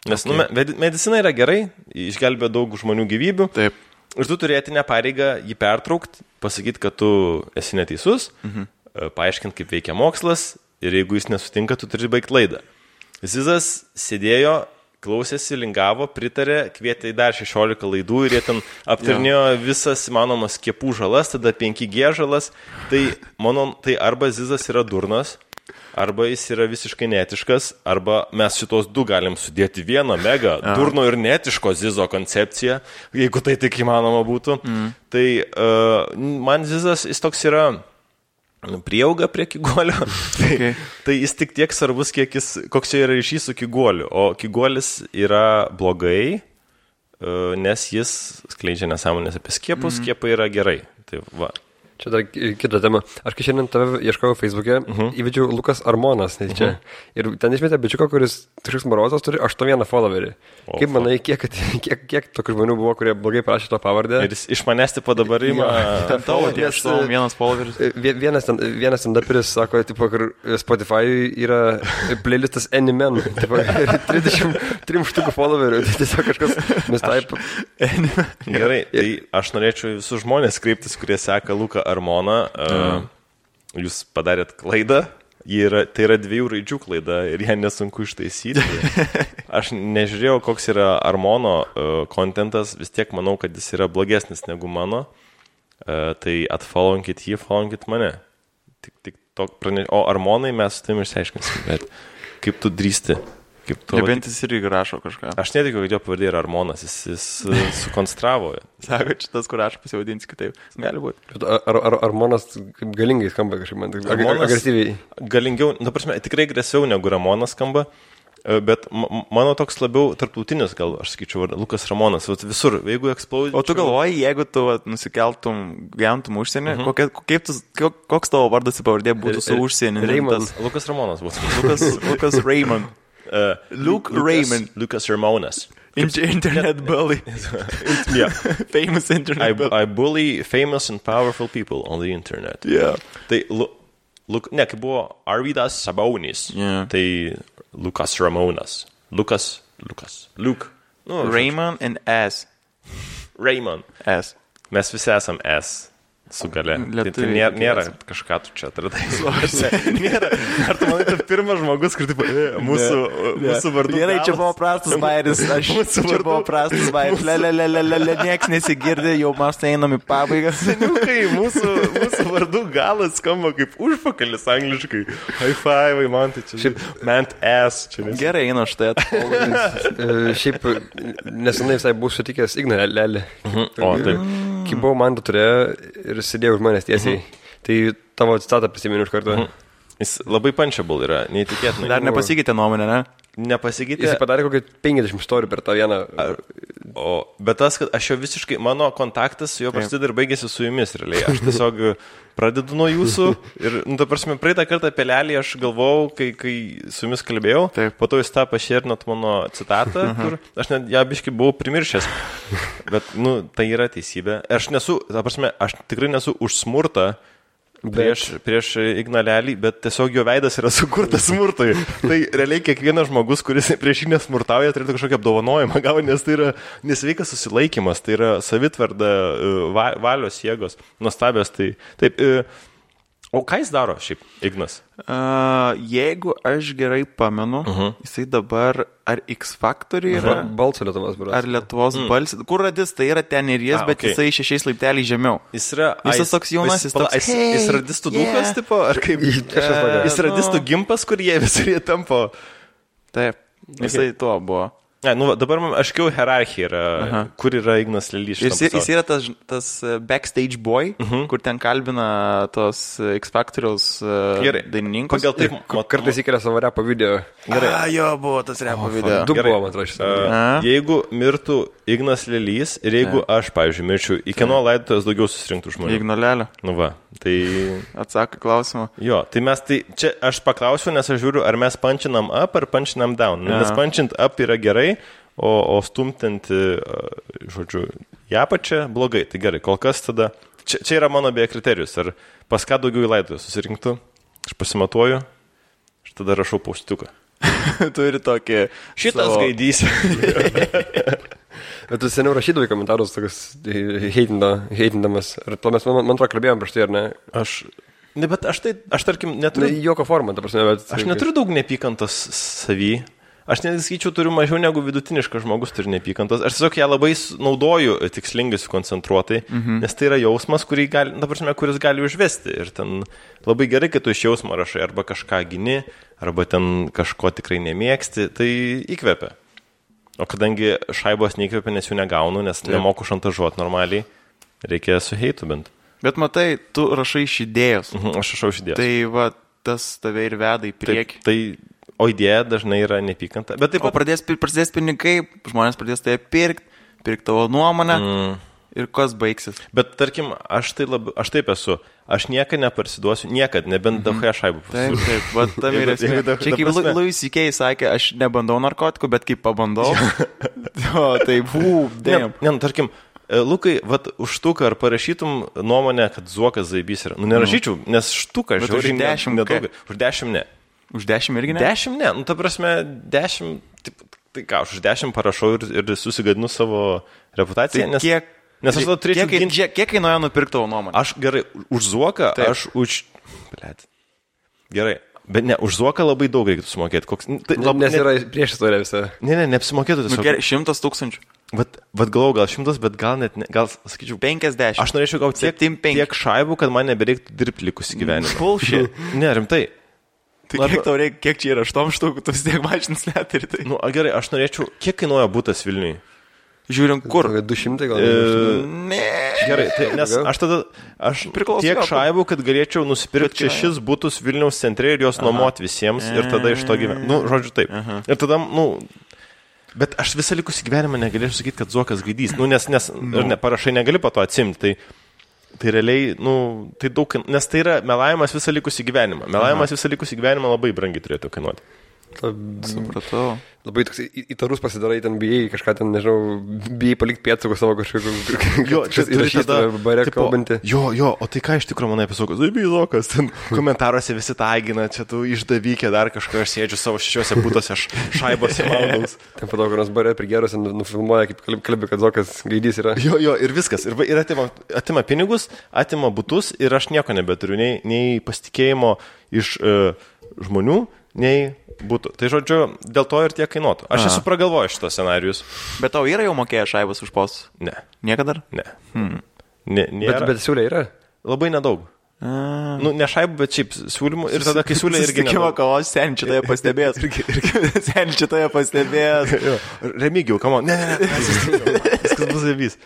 Nes okay. nu, me- medicina yra gerai, išgelbė daug žmonių gyvybių. Taip. Ir tu turėti ne pareigą jį pertraukti, pasakyti, kad tu esi neteisus, mhm. paaiškinti, kaip veikia mokslas ir jeigu jis nesutinka, tu turi baigti laidą. Zizas sėdėjo, klausėsi, lingavo, pritarė, kvietė į dar 16 laidų ir jie ten aptarnėjo visas įmanomas skiepų žalas, tada 5G žalas. Tai, mano, tai arba Zizas yra durnas, arba jis yra visiškai netiškas, arba mes šitos du galim sudėti vieną mega durno ir netiško Zizo koncepciją, jeigu tai tik įmanoma būtų. Mm. Tai uh, man Zizas, jis toks yra prieauga prie kiguolio. tai, Okay. tai jis tik tiek svarbus, kiek jis, koks čia yra ryšys su kiguoliu. O kiguolis yra blogai, e, nes jis skleidžia nesąmonės apie skiepus, mm. skiepai yra gerai. Tai va. Čia dar ki- kita tema. Aš kai šiandien tave ieškojau Facebook'e, uh Mhm. -huh. įvedžiau Lukas Armonas. Tai čia. Uh -huh. Ir ten išmetė bičiuką, kuris kažkoks morozas turi 8 followerį. O, Kaip manai, kiek, kiek, kiek tokių žmonių buvo, kurie blogai prašė to pavardę? Ir jis iš manęs tipo dabar ima. Tavo nes, tie aštuom vienas followeris. Vie- Vienas ten, vienas ten dapiris sako, tipo, kur Spotify yra playlistas Anymen, tipo, 33 štukų followerių, tai tiesiog kažkas mes taip. Gerai, tai aš norėčiau visus žmonės kreiptis, kurie seka Luką Armoną. Uh, jūs padarėt klaidą. Yra, tai yra dviejų raidžių klaida ir ją nesunku ištaisyti. Aš nežiūrėjau, koks yra Armono kontentas, vis tiek manau, kad jis yra blogesnis negu mano. Uh, tai atfollowinkit jį, followinkit mane. Tik, tik to prane... O Armonai mes su tavimi išsiaiškinsim, bet kaip tu drįsti? Kaip tu... Nebent jis irgi rašo kažką. Aš netikiu, kad jo pavardė yra Armonas, jis, jis uh, sukonstravo. Sako, šitas, kur aš pasivadinsiu kitaip. Gali būti. Ar, ar, ar Armonas galingai skamba kažkaip man, taip, ag- Ramonas- agresyviai. galingiau, na, prasme, tikrai grėsiau negu Ramonas skamba, e, bet ma- ma- mano toks labiau tarptautinis, gal aš sakyčiau, Lukas Ramonas, vat visur, jeigu eksplodija. O tu galvoji, jeigu tu vat, nusikeltum, gyventum užsienį, uh -huh. kokia, kaip tu, kok- koks tavo vardas į pavardė būtų su užsienį? Raymond. Tas Lukas Ramonas būtų. Lukas, Lukas Raymond. Uh, Luke Raymond. Lukas Ramonas. Inter internet bully. yeah. Famous internet I, bully. I bully famous and powerful people on the internet. Yeah. Tai, lu, luk, ne, kai buvo Arvidas Sabonis, Yeah. tai Lukas Ramonas. Lukas, Lukas. Luke. Nu, Raymond and S. Raymond. S. Mes visi esam S su gale. Tai, tai Lietuviai nėra, nėra kažką tu čia atradai. nėra. Ar tu manai, kad pirmas žmogus, kur taip, e, mūsų, mūsų vardu. Gerai, čia buvo prastas bairis. Aš Mūsų čia vardu. buvo prastas bairis. Le, le, le, le, le, le, nieks nesigirdė, jau mes tai einam į pabaigą. Seniukai, mūsų, mūsų vardų galas skamba kaip užpakalis angliškai. High five, man tai čia. Šiaip, meant S. Čia nes... Gerai, einu štai. E, Šiaip nesenai visai buvau sutikęs Igną Lelį. O, taip. Kai buvau man turė ir sėdėjau už manęs tiesiai. Tai tavo citatą prisimenu iš karto. Jis labai punchable yra, neįtikėtinai. Dar nepasikeitė nuomonė, ne? Nepasikeitė. Jis padarė kokį 50 istorijų per tą vieną. O, bet tas, kad aš jau visiškai, mano kontaktas su juo prasideda ir baigėsi su jumis realiai. Aš tiesiog pradedu nuo jūsų ir, nu, ta prasme, praeitą kartą pelelį aš galvojau, kai, kai su jumis kalbėjau, Taip. po to jūs tą pašėrinot mano citatą, kur aš net ją biškai buvau primiršęs. Bet, nu, tai yra teisybė. Aš nesu, ta prasme, aš tikrai nesu už smurtą. Prieš, prieš Ignalelį, bet tiesiog jo veidas yra sukurtas smurtui. Tai realiai kiekvienas žmogus, kuris prieš jį nesmurtauja, turėtų kažkokią apdovanojimą gauti, nes tai yra nesveikas susilaikimas, tai yra savitvarda, e, va- valios jėgos, nuostabios. Tai, taip, e, o ką jis daro šiaip, Ignas? Uh, jeigu aš gerai pamenu, uh Mhm. -huh. jisai dabar ar X Factory yra, Balso Lietuvos, bro. ar Lietuvos mm. balsis, kur radistai yra ten ir jis, A, bet okei. jisai šešiais laipteliais žemiau. Jis yra... Jis a, tas toks jaunas, jis toks, Jis, jis "Hey, radistų yeah." duhas, tipo, ar kaip? Kažkas tokio. Jis radistų nu. gimpas, kur jie visur jie tampo. Taip, jisai tuo buvo. Ne, nu, dabar man aiškiau hierarchija yra, Aha. kur yra Ignas šitam jis, jis pasauly. yra tas, tas uh, backstage boy, uh -huh. kur ten kalbina tos uh, X Factoriaus uh, Gerai. dainininkus. Pagal tai, K- Kartais įkelia savo repo video. Gerai. A, jo, buvo tas repo video. Du buvo, man atrodo, šis. Uh, jeigu mirtų Ignas Lelys ir jeigu aš, pavyzdžiui, mirčiau, į kieno laidotuvės daugiau susirinktų žmonių. Ignolelio. Nu va, tai Atsako klausimą. jo, tai mes tai, čia aš paklausiu, nes aš žiūriu, ar mes pančinam up ar pančinam down. Ja. Nes pančint up yra gerai, o, o stumtinti, uh, žodžiu, ją pačią blogai. Tai gerai, kol kas tada, čia, čia yra mano beje kriterijus, ar pas ką daugiau į laidotuvės susirinktų, aš pasimatuoju, aš tada rašau paustuką. Turi tokį. Šitas savo- gaidys. Bet tu seniau rašydavai komentarus, tokius heitinda- heitindamas. Ir to mes, man, man atrodo, kalbėjom prieš tai, ar ne? Aš. Ne, bet aš tai, aš tarkim, neturiu. jokio forma, ta prasme, bet... Aš neturiu daug neapykantos savy. Aš netgi skaičiau, turiu mažiau negu vidutiniškas žmogus turi neapykantos. Aš tiesiog ją labai naudoju e, tikslingai sukoncentruotai, mhm. nes tai yra jausmas, gali, na, prasme, kuris gali užvesti. Ir ten labai gerai, kad tu iš jausmo rašai arba kažką gini, arba ten kažko tikrai nemėgsti, tai įkvepia. O kadangi šaibos neįkvepia, nes jų negaunu, nes Taip. nemoku šantažuoti normaliai, reikia su heitu bent. Bet matai, tu rašai iš idėjos. Mhm, Aš rašau iš idėjos. Tai va, tas tave ir veda į Taip, priekį. tai, o idėja dažnai yra nepykanta. Bet taip O pat... pradės, pi- prasidės pinigai, žmonės pradės tai pirkti, pirkti tavo nuomonę Mm. Ir kas baigsis. Bet tarkim, aš, tai lab, aš taip esu. Aš niekada neparsiduosiu, niekada, nebent daug šaibų. Mhm. Taip, taip, va, tam ir ta- Čia kaip prasme- Louis C.K. sakė, aš nebandau narkotikų, bet kai pabandau, o, tai bū, Ne, dėm. ne, nu, tarkim, e, Lukai, vat, už štuką ar parašytum nuomonę, kad Zuokas zaibys yra. Nu, nerašyčiau, nes štuką Bet žiūriu už 10 nedaug. Už 10 ne. Už dešimt irgi ne? 10 ne, nu, ta prasme, 10, taip, tai ką, aš už 10 parašau ir, ir susigadinu savo reputaciją. Tai nes, kiek, nes aš tada turėčiau kiek, ginti. kiek, kainuoja nupirkti tavo nuomonę? Aš gerai, už Zuoką, Taip. aš už... Blet. Gerai, bet ne, už Zuoką labai daug reikėtų sumokėti. Koks, tai, lab, Nes ne, yra prieš istoriją visą. ne, ne, neapsimokėtų Nu, tiesiog. gerai, šimtas tūkstančių. Vat, vat galvoju, gal šimtas, bet gal net, ne, gal sakyčiau, 50. Aš norėčiau gauti tiek, 75. tiek šaibų, kad man nebereiktų dirbti likusį gyvenimą. Bullshit. Ne, rimtai. Tai Arba- kiek tau reikia, kiek čia yra aštuom štukų, tu vis tiek mažins net ir tai. Nu, a, gerai, aš norėčiau, kiek kainuoja būtas Vilniui? Žiūrim, kur. Kokie 200 gal. E, Ne. gerai, tai, nes aš tada, aš Priklauso tiek šaibų, kad galėčiau nusipirkti šešis būtus Vilniaus centre ir juos nuomoti visiems ir tada iš to gyventi. Nu, žodžiu, taip. Ir tada, nu, bet aš visą likusį gyvenimą negalėčiau sakyti, kad Zuokas gaidys. Nu, nes, nes ir ne, parašai negali po to atsimti. Tai, tai realiai, nu, tai daug, nes tai yra melavimas visą likusį gyvenimą. Melavimas visą likusį gyvenimą labai brangiai turėtų kainuoti. Supratau. Labai toks įtarus pasidarai, ten bijai kažką ten, nežinau, bijai palikti pėdsakų savo kažkokiu. Jo, čia bare tipo, kalbantį. Jo, jo, o tai ką iš tikrųjų manai apie Zuokas? Tai Zuokas, ten komentaruose visi tagina, čia tu išdavykė dar kažką, aš sėdžiu savo šešiuose būtuose, aš šaibose maudaus. Ten po to, kur nors bare prigerusi, nufilmuoja, kaip kalb- kalbė, kad Zokas gaidys yra. Jo, jo, ir viskas. Ir, ir atima, atima pinigus, atima būtus ir aš nieko nebeturiu, nei, nei pasitikėjimo iš uh, žmonių, nei būtų. Tai žodžiu, dėl to ir tiek kainuotų. Aš Aha. esu pragalvojęs šitos scenarius. Bet tau yra jau mokėję šaibas už postus? Ne, Niekada? ne. Hmm. ne Bet, bet siūlė yra. Labai nedaug. A. Nu, ne šaibų, bet šiaip siūlymų. Ir tada, kai siūlė irgi nedaug. kavos senčiai toje pastebės. senčiai toje pastebės. Jo, Remigiau, kam Ne, ne, ne. susitikom. Viskas bus zavys.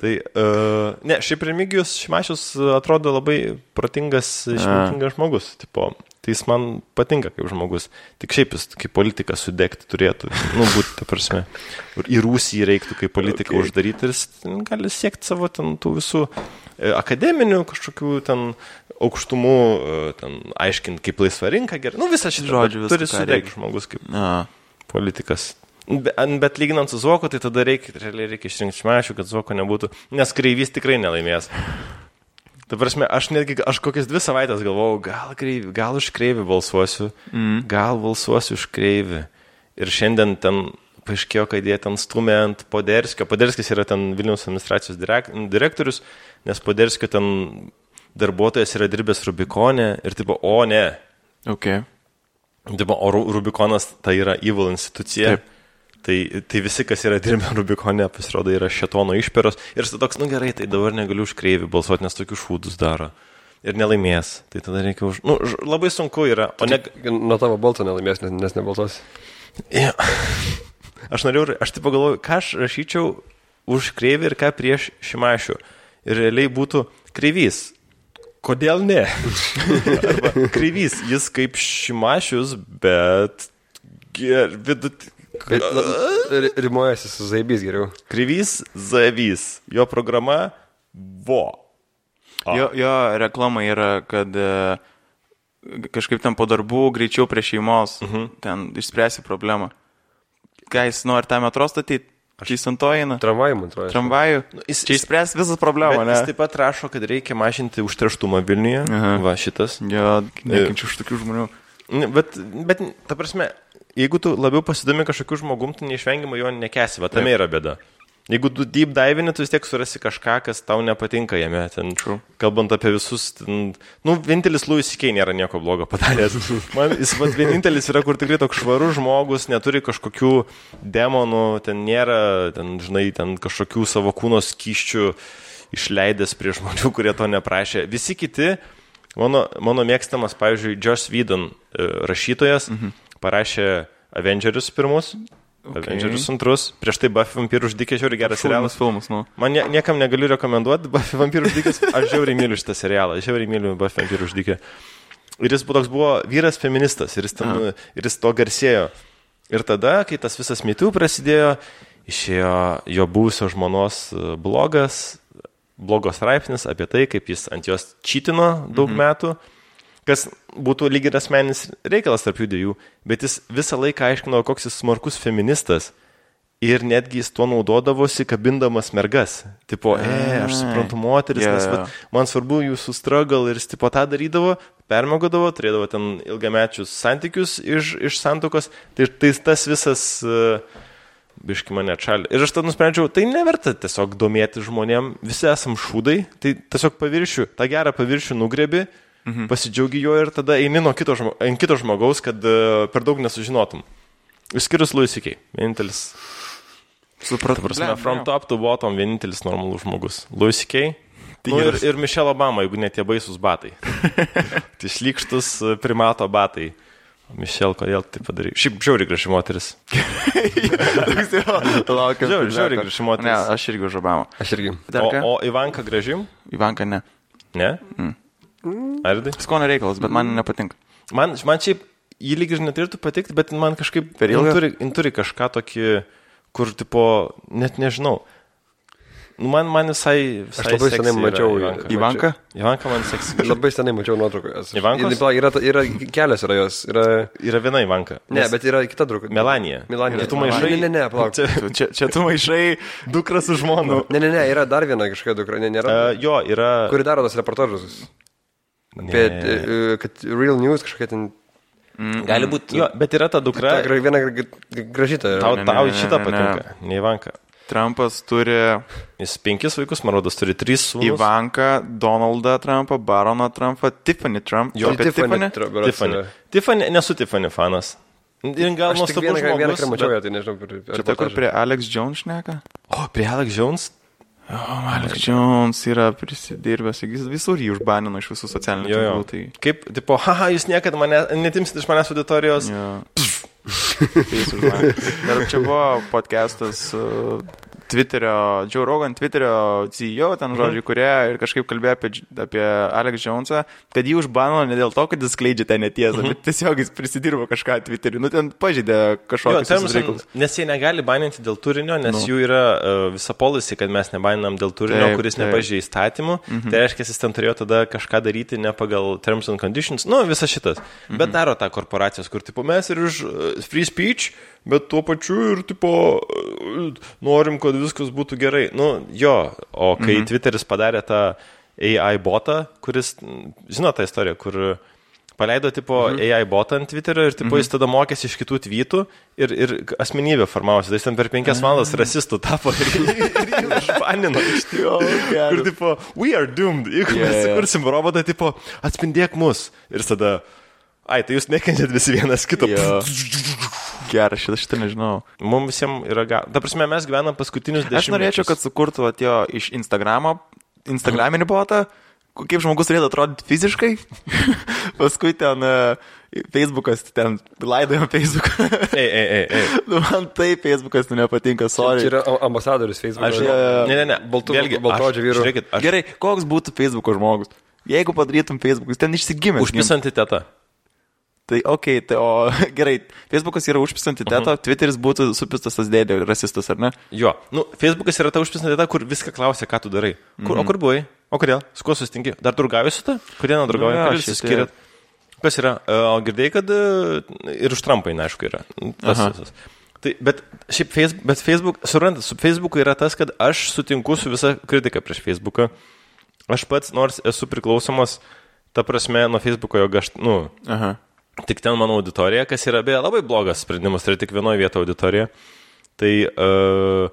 Tai, uh, ne, šiaip Remigijus Šimašius uh, atrodo labai protingas, išmintingas žmogus. Tipo, tai jis man patinka kaip žmogus. Tik šiaip jis kaip politikas sudegti turėtų. Nu, būti, ta prasme. Į Rusiją reiktų kaip politiką okay. uždaryti ir jis gali siekti savo ten tų visų e, akademinių kažkokių ten aukštumų, e, ten aiškinti, kaip laisva rinka gerai. Nu, visą šitą Žodžiu, viską, turi sudegti žmogus kaip A. politikas. Be, bet lyginant su Zuoku, tai tada reikia, realiai reikia išrinkti šmešių, kad Zuoko nebūtų, nes kreivys tikrai nelaimės. Ta prasme, aš netgi, aš kokias dvi savaitės galvojau, gal, kreivį, gal už kreivį balsuosiu, mm. gal balsuosiu už kreivį. Ir šiandien ten paaiškėjo, kad jie ten stumė ant Poderskio. Poderskis yra ten Vilniaus administracijos direk, direktorius, nes Poderskio ten darbuotojas yra dirbęs Rubikone ir tipo, o ne, Ok. Tipo, o Ru- Rubikonas tai yra evil institucija. Taip. Tai, tai visi, kas yra dirbę Rubikone, pasirodo, yra šetono išperos. Ir su toks, nu gerai, tai dabar negaliu už kreivį balsuoti, nes tokius šūdus daro. Ir nelaimės. Tai tada reikia už... Nu, ž- labai sunku yra. O ne... Nuo tavo balso nelaimės, nes, nebalsuos. Jo. Aš norėjau, aš taip pagalvoju, ką aš rašyčiau už kreivį ir ką prieš šimašių. Ir realiai būtų kreivys. Kodėl ne? Arba kreivys, jis kaip šimašius, bet... Vidut... Rimuojasi su zaibys geriau. Kreivys, zavys. Jo programa vo. A. Jo, jo reklama yra, kad e, kažkaip ten po darbų greičiau prie šeimos uh -huh. ten išspręsi problemą. Ką jis nori tą metro statyti? Čia to eina. Tramvajų, man atrodo. Tramvajų. Nu, jis- Čia išspręs visas problemą, Bet ne? Jis taip pat rašo, kad reikia mažinti užterštumą Vilniuje. Aha. Va šitas. Jo, nekenčiu už tokių žmonių. Bet, bet, ta prasme, jeigu tu labiau pasidomi kažkokiu žmogum, tu neišvengiamai jo nekesi, va tame yra bėda. Jeigu tu deep divini, tu vis tiek surasi kažką, kas tau nepatinka jame. Ten, True. kalbant apie visus, ten, nu, vienintelis Louis C.K. nėra nieko blogo padaręs. Man jis vat, vienintelis yra, kur tikrai toks švarus žmogus, neturi kažkokių demonų, ten nėra, ten, žinai, ten kažkokių savo kūno skyščių išleidęs prie žmonių, kurie to neprašė. Visi kiti, mano, mano mėgstamas, pavyzdžiui, Josh Whedon e, rašytojas, mhm. Parašė Avengerius pirmus Okay. Avengers antrus, prieš tai Buffy vampyrų uždykė žiauri geras serialas. filmas, nu. Man nie, niekam negaliu rekomenduoti Buffy vampyrų uždykės, aš žiauriai myliu šitą serialą, žiauriai myliu Buffy vampyrų uždykė. Ir jis buvo toks buvo vyras feministas ir jis, ten, Aha. ir jis to garsėjo. Ir tada, kai tas visas mitų prasidėjo, išėjo jo buvusio žmonos e, blogas, blogos straipsnis apie tai, kaip jis ant jos čytino daug mhm. metų, kas būtų lyg ir asmeninis reikalas tarp jų dviejų, bet jis visą laiką aiškino, koks jis smarkus feministas. Ir netgi jis tuo naudodavosi, kabindamas mergas. Tipo, e, aš suprantu moteris, Jo, nes vat, man svarbu jūsų struggle ir jis tipo tą darydavo, permėgodavo, turėdavo ten ilgamečius santykius iš, iš santokos. Tai, tai tas visas, uh, biški mane atšalė. Ir aš tada nusprendžiau, tai neverta tiesiog domėti žmonėm, visi esam šūdai, tai tiesiog paviršių, tą gerą paviršių nugrebi, mhm. pasidžiaugi jo ir tada eini nuo kito, žmo, kito žmogaus, kad uh, per daug nesužinotum. Išskyrus Luisikiai, vienintelis. Supratau. Prasme, from top to bottom vienintelis normalus žmogus. Tai Nu, ir, ir Michelle Obama, jeigu net tie baisus batai. tai šlikštus e, primato batai. Michelle, kodėl tai padarai? Šiaip žiauri graži moteris. Laukiu. Žiauri, žiauri graži Ne, moteris. aš irgi už Obamą. Aš irgi. O, o Ivanka graži? Ivanka ne. Ne? Aridai? Skonio reikalas, bet man nepatinka. Man, man šiaip jį lyg ir neturėtų patikti, bet man kažkaip... Per ilga? turi, turi kažką tokį, kur, tipo, net nežinau. Nu, Man, man visai... visai Aš labai senai mačiau Ivanka. Ivanka? Ivanka man seksi. Labai senai mačiau nuotraukas. Ivankos? Yra, yra, yra kelios yra jos. Yra... Yra viena Ivanka. Ne, bet yra kita drauga. Melanija. Melanija. Tu maišai- Ne, ne, ne, palauk. Čia, Čia, čia tu maišai. dukra su žmona. Ne, ne, ne, yra dar viena kažkokia dukra, ne, nėra. Uh, jo, yra. Kuri daro tos reportažus. Apie, e, kad Real News kažkokia ten. Gali būti. Jo, bet yra ta dukra. Ta, viena gra- gra- gražyta. Tau, Ne, ne, tau ne, šitą ne, ne. patinka. Ne Ivanka. Trumpas turi Jis penkis vaikus, man rodos, turi trys sūnus. Ivanką, Donaldą Trumpą, Baroną Trumpą, Tiffany Trump. Jo, apie Tiffany. Tiffany. yra. Tiffany, nesu Tiffany fanas. Ir gal nuostabus vieną, vieną žmogus. kartą mačiau bet- tai nežinau. Per, Čia ta, kur prie Alex Jones šneka? O, prie Alex Jones. O, Alex Jones yra prisidirbęs, jis visur jį užbanino iš visų socialinių tinklų. Tai... Kaip, tipo, haha, jūs niekada mane, netimsit iš manęs auditorijos. Jo. Tai. Dar čia buvo podcastas uh, Twitterio, Joe Rogan, Twitterio CEO, ten žodžiu, kurie ir kažkaip kalbėjo apie, apie Alex Jonesą, kad jį užbanino ne dėl to, kad jis skleidžia tą netiesą, bet tiesiog jis prisidirbo kažką Twitterį, nu ten pažydė kažkokius reikalus. nes jie negali baninti dėl turinio, nes Nu. jų yra uh, visa policy, kad mes nebaninam dėl turinio, Taip, kuris nepažįja įstatymų. Mhm. Tai reiškia, jis ten turėjo tada kažką daryti ne pagal terms and conditions, nu, visas šitas. Mhm. Bet daro tą korporacijos, kur, tipo, mes ir už uh, free speech, bet tuo pačiu ir, tipo, norim, kad viskas būtų gerai. Nu, jo, o kai mhm. Twitteris padarė tą AI botą, kuris, žinot tą istoriją, kur paleido tipo mhm. AI botą ant Twitterio ir tipo, mhm. jis tada mokėsi iš kitų tweetų ir, ir asmenybė formavosi. Tai jis ten per penkias valandas rasistų tapo ir, ir, jį užbanino iš tikrųjų. Ir tipo, we are doomed. Jeigu Jo, yeah, mes jo. sukursim robotą, tipo, atspindėk mus. Ir tada, ai, tai jūs nekenčiat visi vienas kito. Jo. Geras, šitą, šitą nežinau. Mums visiems yra gal. Ta prasme, mes gyvenam paskutinius dešimtmečius. Aš norėčiau, kad sukurtų atėjo iš Instagramo, Instagraminį botą, kaip žmogus turėtų atrodyti fiziškai. Paskui ten uh, Facebookas, ten laidojam Facebooką. Ei, ei, ei, ei. nu, man tai Facebookas nu, nepatinka, sorry. Čia yra ambasadorius Facebook. Aš, jo. ne, ne, ne. Baltų- Vėlgi, baltaodžių aš- vyrų. Žiūrėkit, aš Gerai, koks būtų Facebooko žmogus? Jeigu padarytum Facebookus, ten išsigimęs. užpisanti teta. Tai ok, tai o gerai, Facebookas yra užpisanti Mhm. teto, Twitteris būtų supistas tas dėdė, rasistas, ar ne? Jo, nu, Facebookas yra ta užpisanti teta, kur viską klausia, ką tu darai. Kur, mm -hmm. O kur buvai? O kodėl? Su kuo susitinki? Dar draugauji su ta? Kodėl nedraugauji? Nu, Kodėl šiaip susiskiriat? Kas yra? E, O girdėjai, kad e, ir už Trumpą, neaišku, yra. Tas, Aha. visas. tai, bet šiaip Facebook, bet Facebook, suprantat, su Facebooku yra tas, kad aš sutinku su visa kritika prieš Facebooką. Aš pats, nors esu priklausomas, ta prasme, nuo Facebooko, jog aš, nu, Aha. Tik ten mano auditorija, kas yra beje labai blogas sprendimas, tai tik vienoje vietoje auditorija. Tai uh,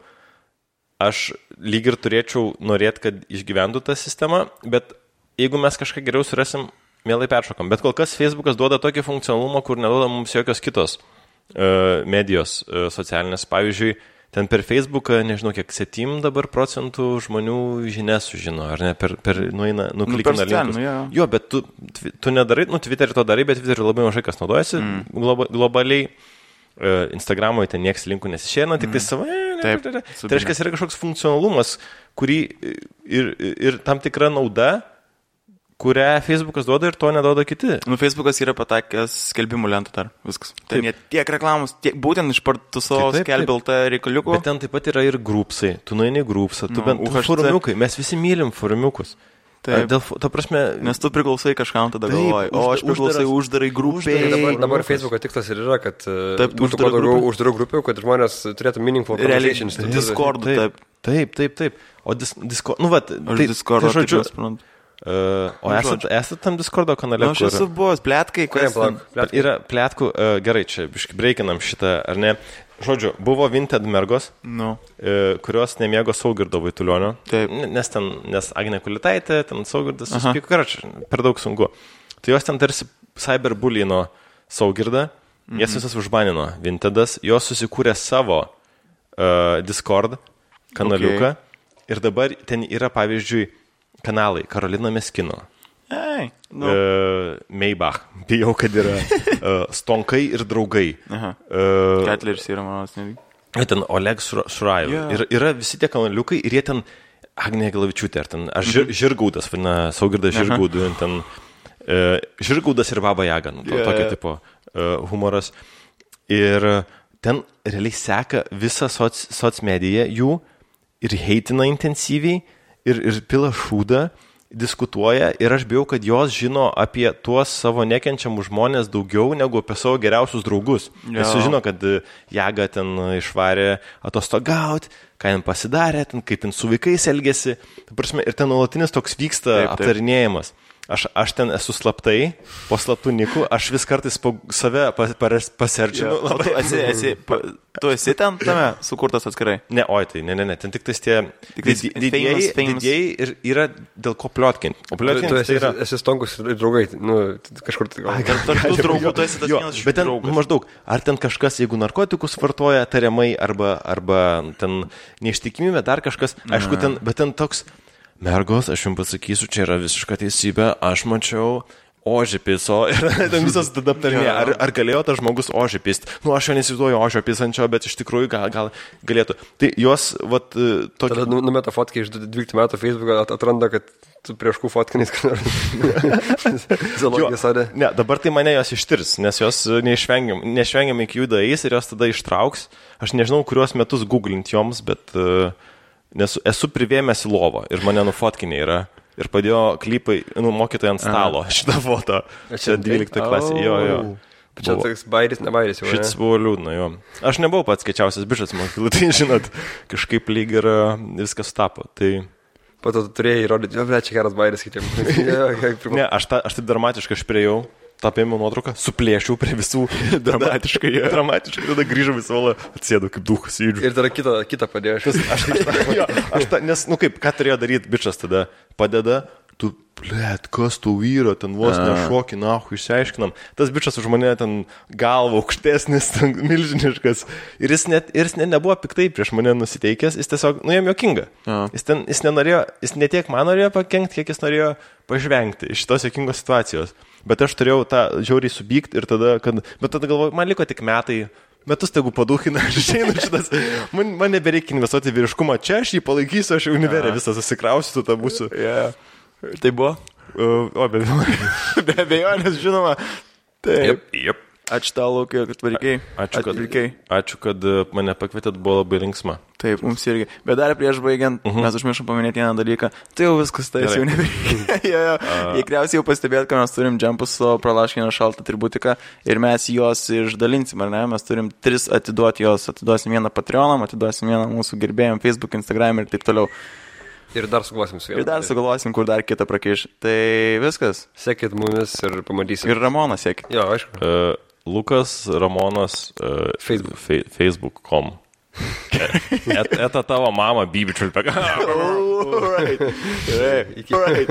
aš lyg ir turėčiau norėti, kad išgyventų tą sistemą, bet jeigu mes kažką geriau surasim, mielai peršokam. Bet kol kas Facebookas duoda tokį funkcionalumą, kur neduoda mums jokios kitos uh, medijos uh, socialinės. Pavyzdžiui, ten per Facebooką, nežinau, kiek 7 dabar procentų žmonių žinias sužino, ar ne, per, per nueina, nuklikina per linkus. socialinį, jo. Bet tu, tu nedarai, nu, Twitterį to darai, bet Twitterį labai mažai kas naudojasi mm. globa, globaliai. e, Instagramoje ten niekas linkų nesišėna, tik tai savo. e, Taip, Tai reiškia, yra kažkoks funkcionalumas, kurį ir, ir tam tikra nauda, kurią Facebookas duoda ir to neduoda kiti. Nu, Facebookas yra patakęs skelbimų lentą dar. Viskas. Ten jie tiek reklamos, tiek, būtent iš partų savo Taip, taip, taip. skelbiltą reikaliukų. Bet ten taip pat yra ir grupsai. Tu nueini grupsą, tu Nu, bent UHC. forumiukai. Mes visi mylim forumiukus. Taip. Dėl, ta prasme, Nes tu priklausai kažkam tada Taip, galvoji. O aš priklausai uždarai grupiai. dabar, dabar Facebook'o tikslas ir yra, kad e, Taip, būtų kuo daugiau uždarų grupių, kad žmonės turėtų meaningful taip. Discord. Discord'u, taip, taip, taip, taip. O dis, Discord, nu, vat, tai, Discordą tai žodžiu, taip suprantu. Uh, o Nu, esat, esat tam Discordo kanale, Nu, aš kur esu buvęs, plėtkai, kas ten. Pletkai? yra plėtkų, uh, gerai, čia biškai breikinam šitą, ar ne? Žodžiu, buvo Vinted mergos, Nu, e, kurios nemėgo Saugirdo Vaitulionio. Taip. Nes ten, nes Agne Kulitaitė, ten Saugirdas, susipyko, karoči, per daug sunku. Tai jos ten tarsi cyberbullyino Saugirdą, Mhm. jas visas užbanino Vintedas, jos susikūrė savo uh, Discord kanaliuką ir dabar ten yra, pavyzdžiui, kanalai Karolina Meskino. ei, nu. Uh, Maybach, bijau, kad yra uh, Stonkai ir draugai. Aha. Uh, Ketleris yra mano asmenybė. Ir ten Oleg. Jo. Yeah. Ir yra visi tie kanaliukai ir jie ten, Agnė Galavičiūtė, ar ten, ar žir, žirgaudas, vadina, Saugirdas žirgaudų, ten e, žirgaudas ir Baba Jaga, nu, to, yeah. tokio tipo e, humoras. Ir ten realiai seka visą soc, socmediją jų ir heitina intensyviai ir, ir pila šūdą diskutuoja ir aš bijau, kad jos žino apie tuos savo nekenčiamus žmonės daugiau negu apie savo geriausius draugus. Jo. Jis sužino, kad e, Jaga ten išvarė atostogauti, ką jam pasidarė, ten, kaip ten su vaikais elgėsi. Ta prasme, ir ten nuolatinis toks vyksta Taip, taip. aptarinėjimas. Aš, aš ten esu slaptai, po slaptų nikų, aš vis kartais po save pas, pas, paserčinu. O tu esi, esi, pa- tu esi ten tame sukurtas atskirai. Ne, oi, tai ne, ne, ne, ten tik tais tie Tik tais didieji, famous- didieji ir yra dėl ko pliotkinti. O Tu, tu pliotkinti esi, tai yra... esi stonkus ir draugai, nu, kažkur tai gal. Tarp tų draugų tu esi tas Jo, vienas iš bet ten draugų. nu, maždaug, ar ten kažkas, jeigu narkotikus vartoja tariamai, arba, arba ten neištikimybė, dar kažkas, aišku, ten, bet ten toks, mergos, aš jums pasakysiu, čia yra visiška teisybė, aš mačiau ožį piso ir ten visas tada aptarinėja, ar, ar galėjo tas žmogus ožį pist. Nu, aš jo nesivaizduoju ožio pisančio, bet iš tikrųjų gal, gal galėtų. Tai jos, vat, Tada tokia... nu- numeta fotkę iš 12 metų Facebook'o, at- atranda, kad tu prieš kų fotkinais, kad Zalogija sadė. Ne, dabar tai mane jos ištirs, nes jos neišvengiam, neišvengiamai iki jų daeis ir jos tada ištrauks. Aš nežinau, kuriuos metus googlint joms, bet uh, nes esu privėmęs į lovą ir mane nufotkinė yra. Ir padėjo klipai, nu, mokytojai ant stalo šitą foto. Čia 12 klasė, jo, jo. Čia toks bairis, ne bairis jau. Šitas buvo liūdna, jo. Aš nebuvau pats kečiausias bišas mokyklai, tai žinot, kažkaip lyg ir uh, viskas tapo. Tai Po to tu turėjai įrodyti, jo, ble, čia geras bairis kitiem. ne, aš, ta, aš taip dramatiškai aš prieėjau, paėmiau nuotrauką, suplėšiau prie visų. Dramatiškai, jo. Dramatiškai, tada grįžau į savo, atsėdu kaip duhas į Ir tada kitą, kitą padėjo. Aš, aš, ta, jo, aš ta, nes, nu kaip, ką turėjo daryti bičias tada? Padeda, tu, blėt, kas tu vyro, ten vos nešokį, na, išsiaiškinam. Tas bičias už mane ten galva aukštesnis, ten milžiniškas. Ir jis, net, ir jis net nebuvo piktai prieš mane nusiteikęs, jis tiesiog, nu, jam jokinga. Jo. Jis, ten, jis nenorėjo, jis ne tiek man norėjo pakengti, kiek jis norėjo pažvengti iš šitos jokingos situacijos. Bet aš turėjau tą žiauriai subykti ir tada, kad, bet tada galvoju, man liko tik metai, metus tegu paduhina, aš išeinu šitas, man, man nebereikia investuoti vyriškumą, čia aš jį palaikysiu, aš jau univerę visą susikrausiu, tada būsiu. Yeah. Tai buvo? O. Be abejonės, žinoma. Taip. Jep, jep. Ačiū tau, Lukai, kad atvykai. Ačiū, kad, Atvykai. ačiū, kad uh, mane pakvietėt, buvo labai linksma. Taip, mums irgi. Bet dar prieš baigiant, uh -huh. mes užmiršom paminėti vieną dalyką. Tai jau viskas, tai jau nebereikia. jo, jo. Uh. Tikriausiai jau pastebėt, kad mes turim džempus su pralaškinio šaltą atributiką ir mes juos išdalinsim, ar ne? Mes turim tris atiduoti jos. Atiduosim vieną Patreonam, atiduosim vieną mūsų gerbėjim Facebook, Instagram ir taip toliau. Ir dar sugalvosim su juo. Ir dar sugalvosim, kur dar kitą prakiš. Tai viskas. Sekit mumis ir pamatysim. Ir Ramonas sėki. Jo, aišku. Uh, Lukas Ramonas uh, Facebook. Fe, Facebook.com. Et, eta tavo mama, Bibi Čiulpeka. Alright. Gerai. Iki. Alright.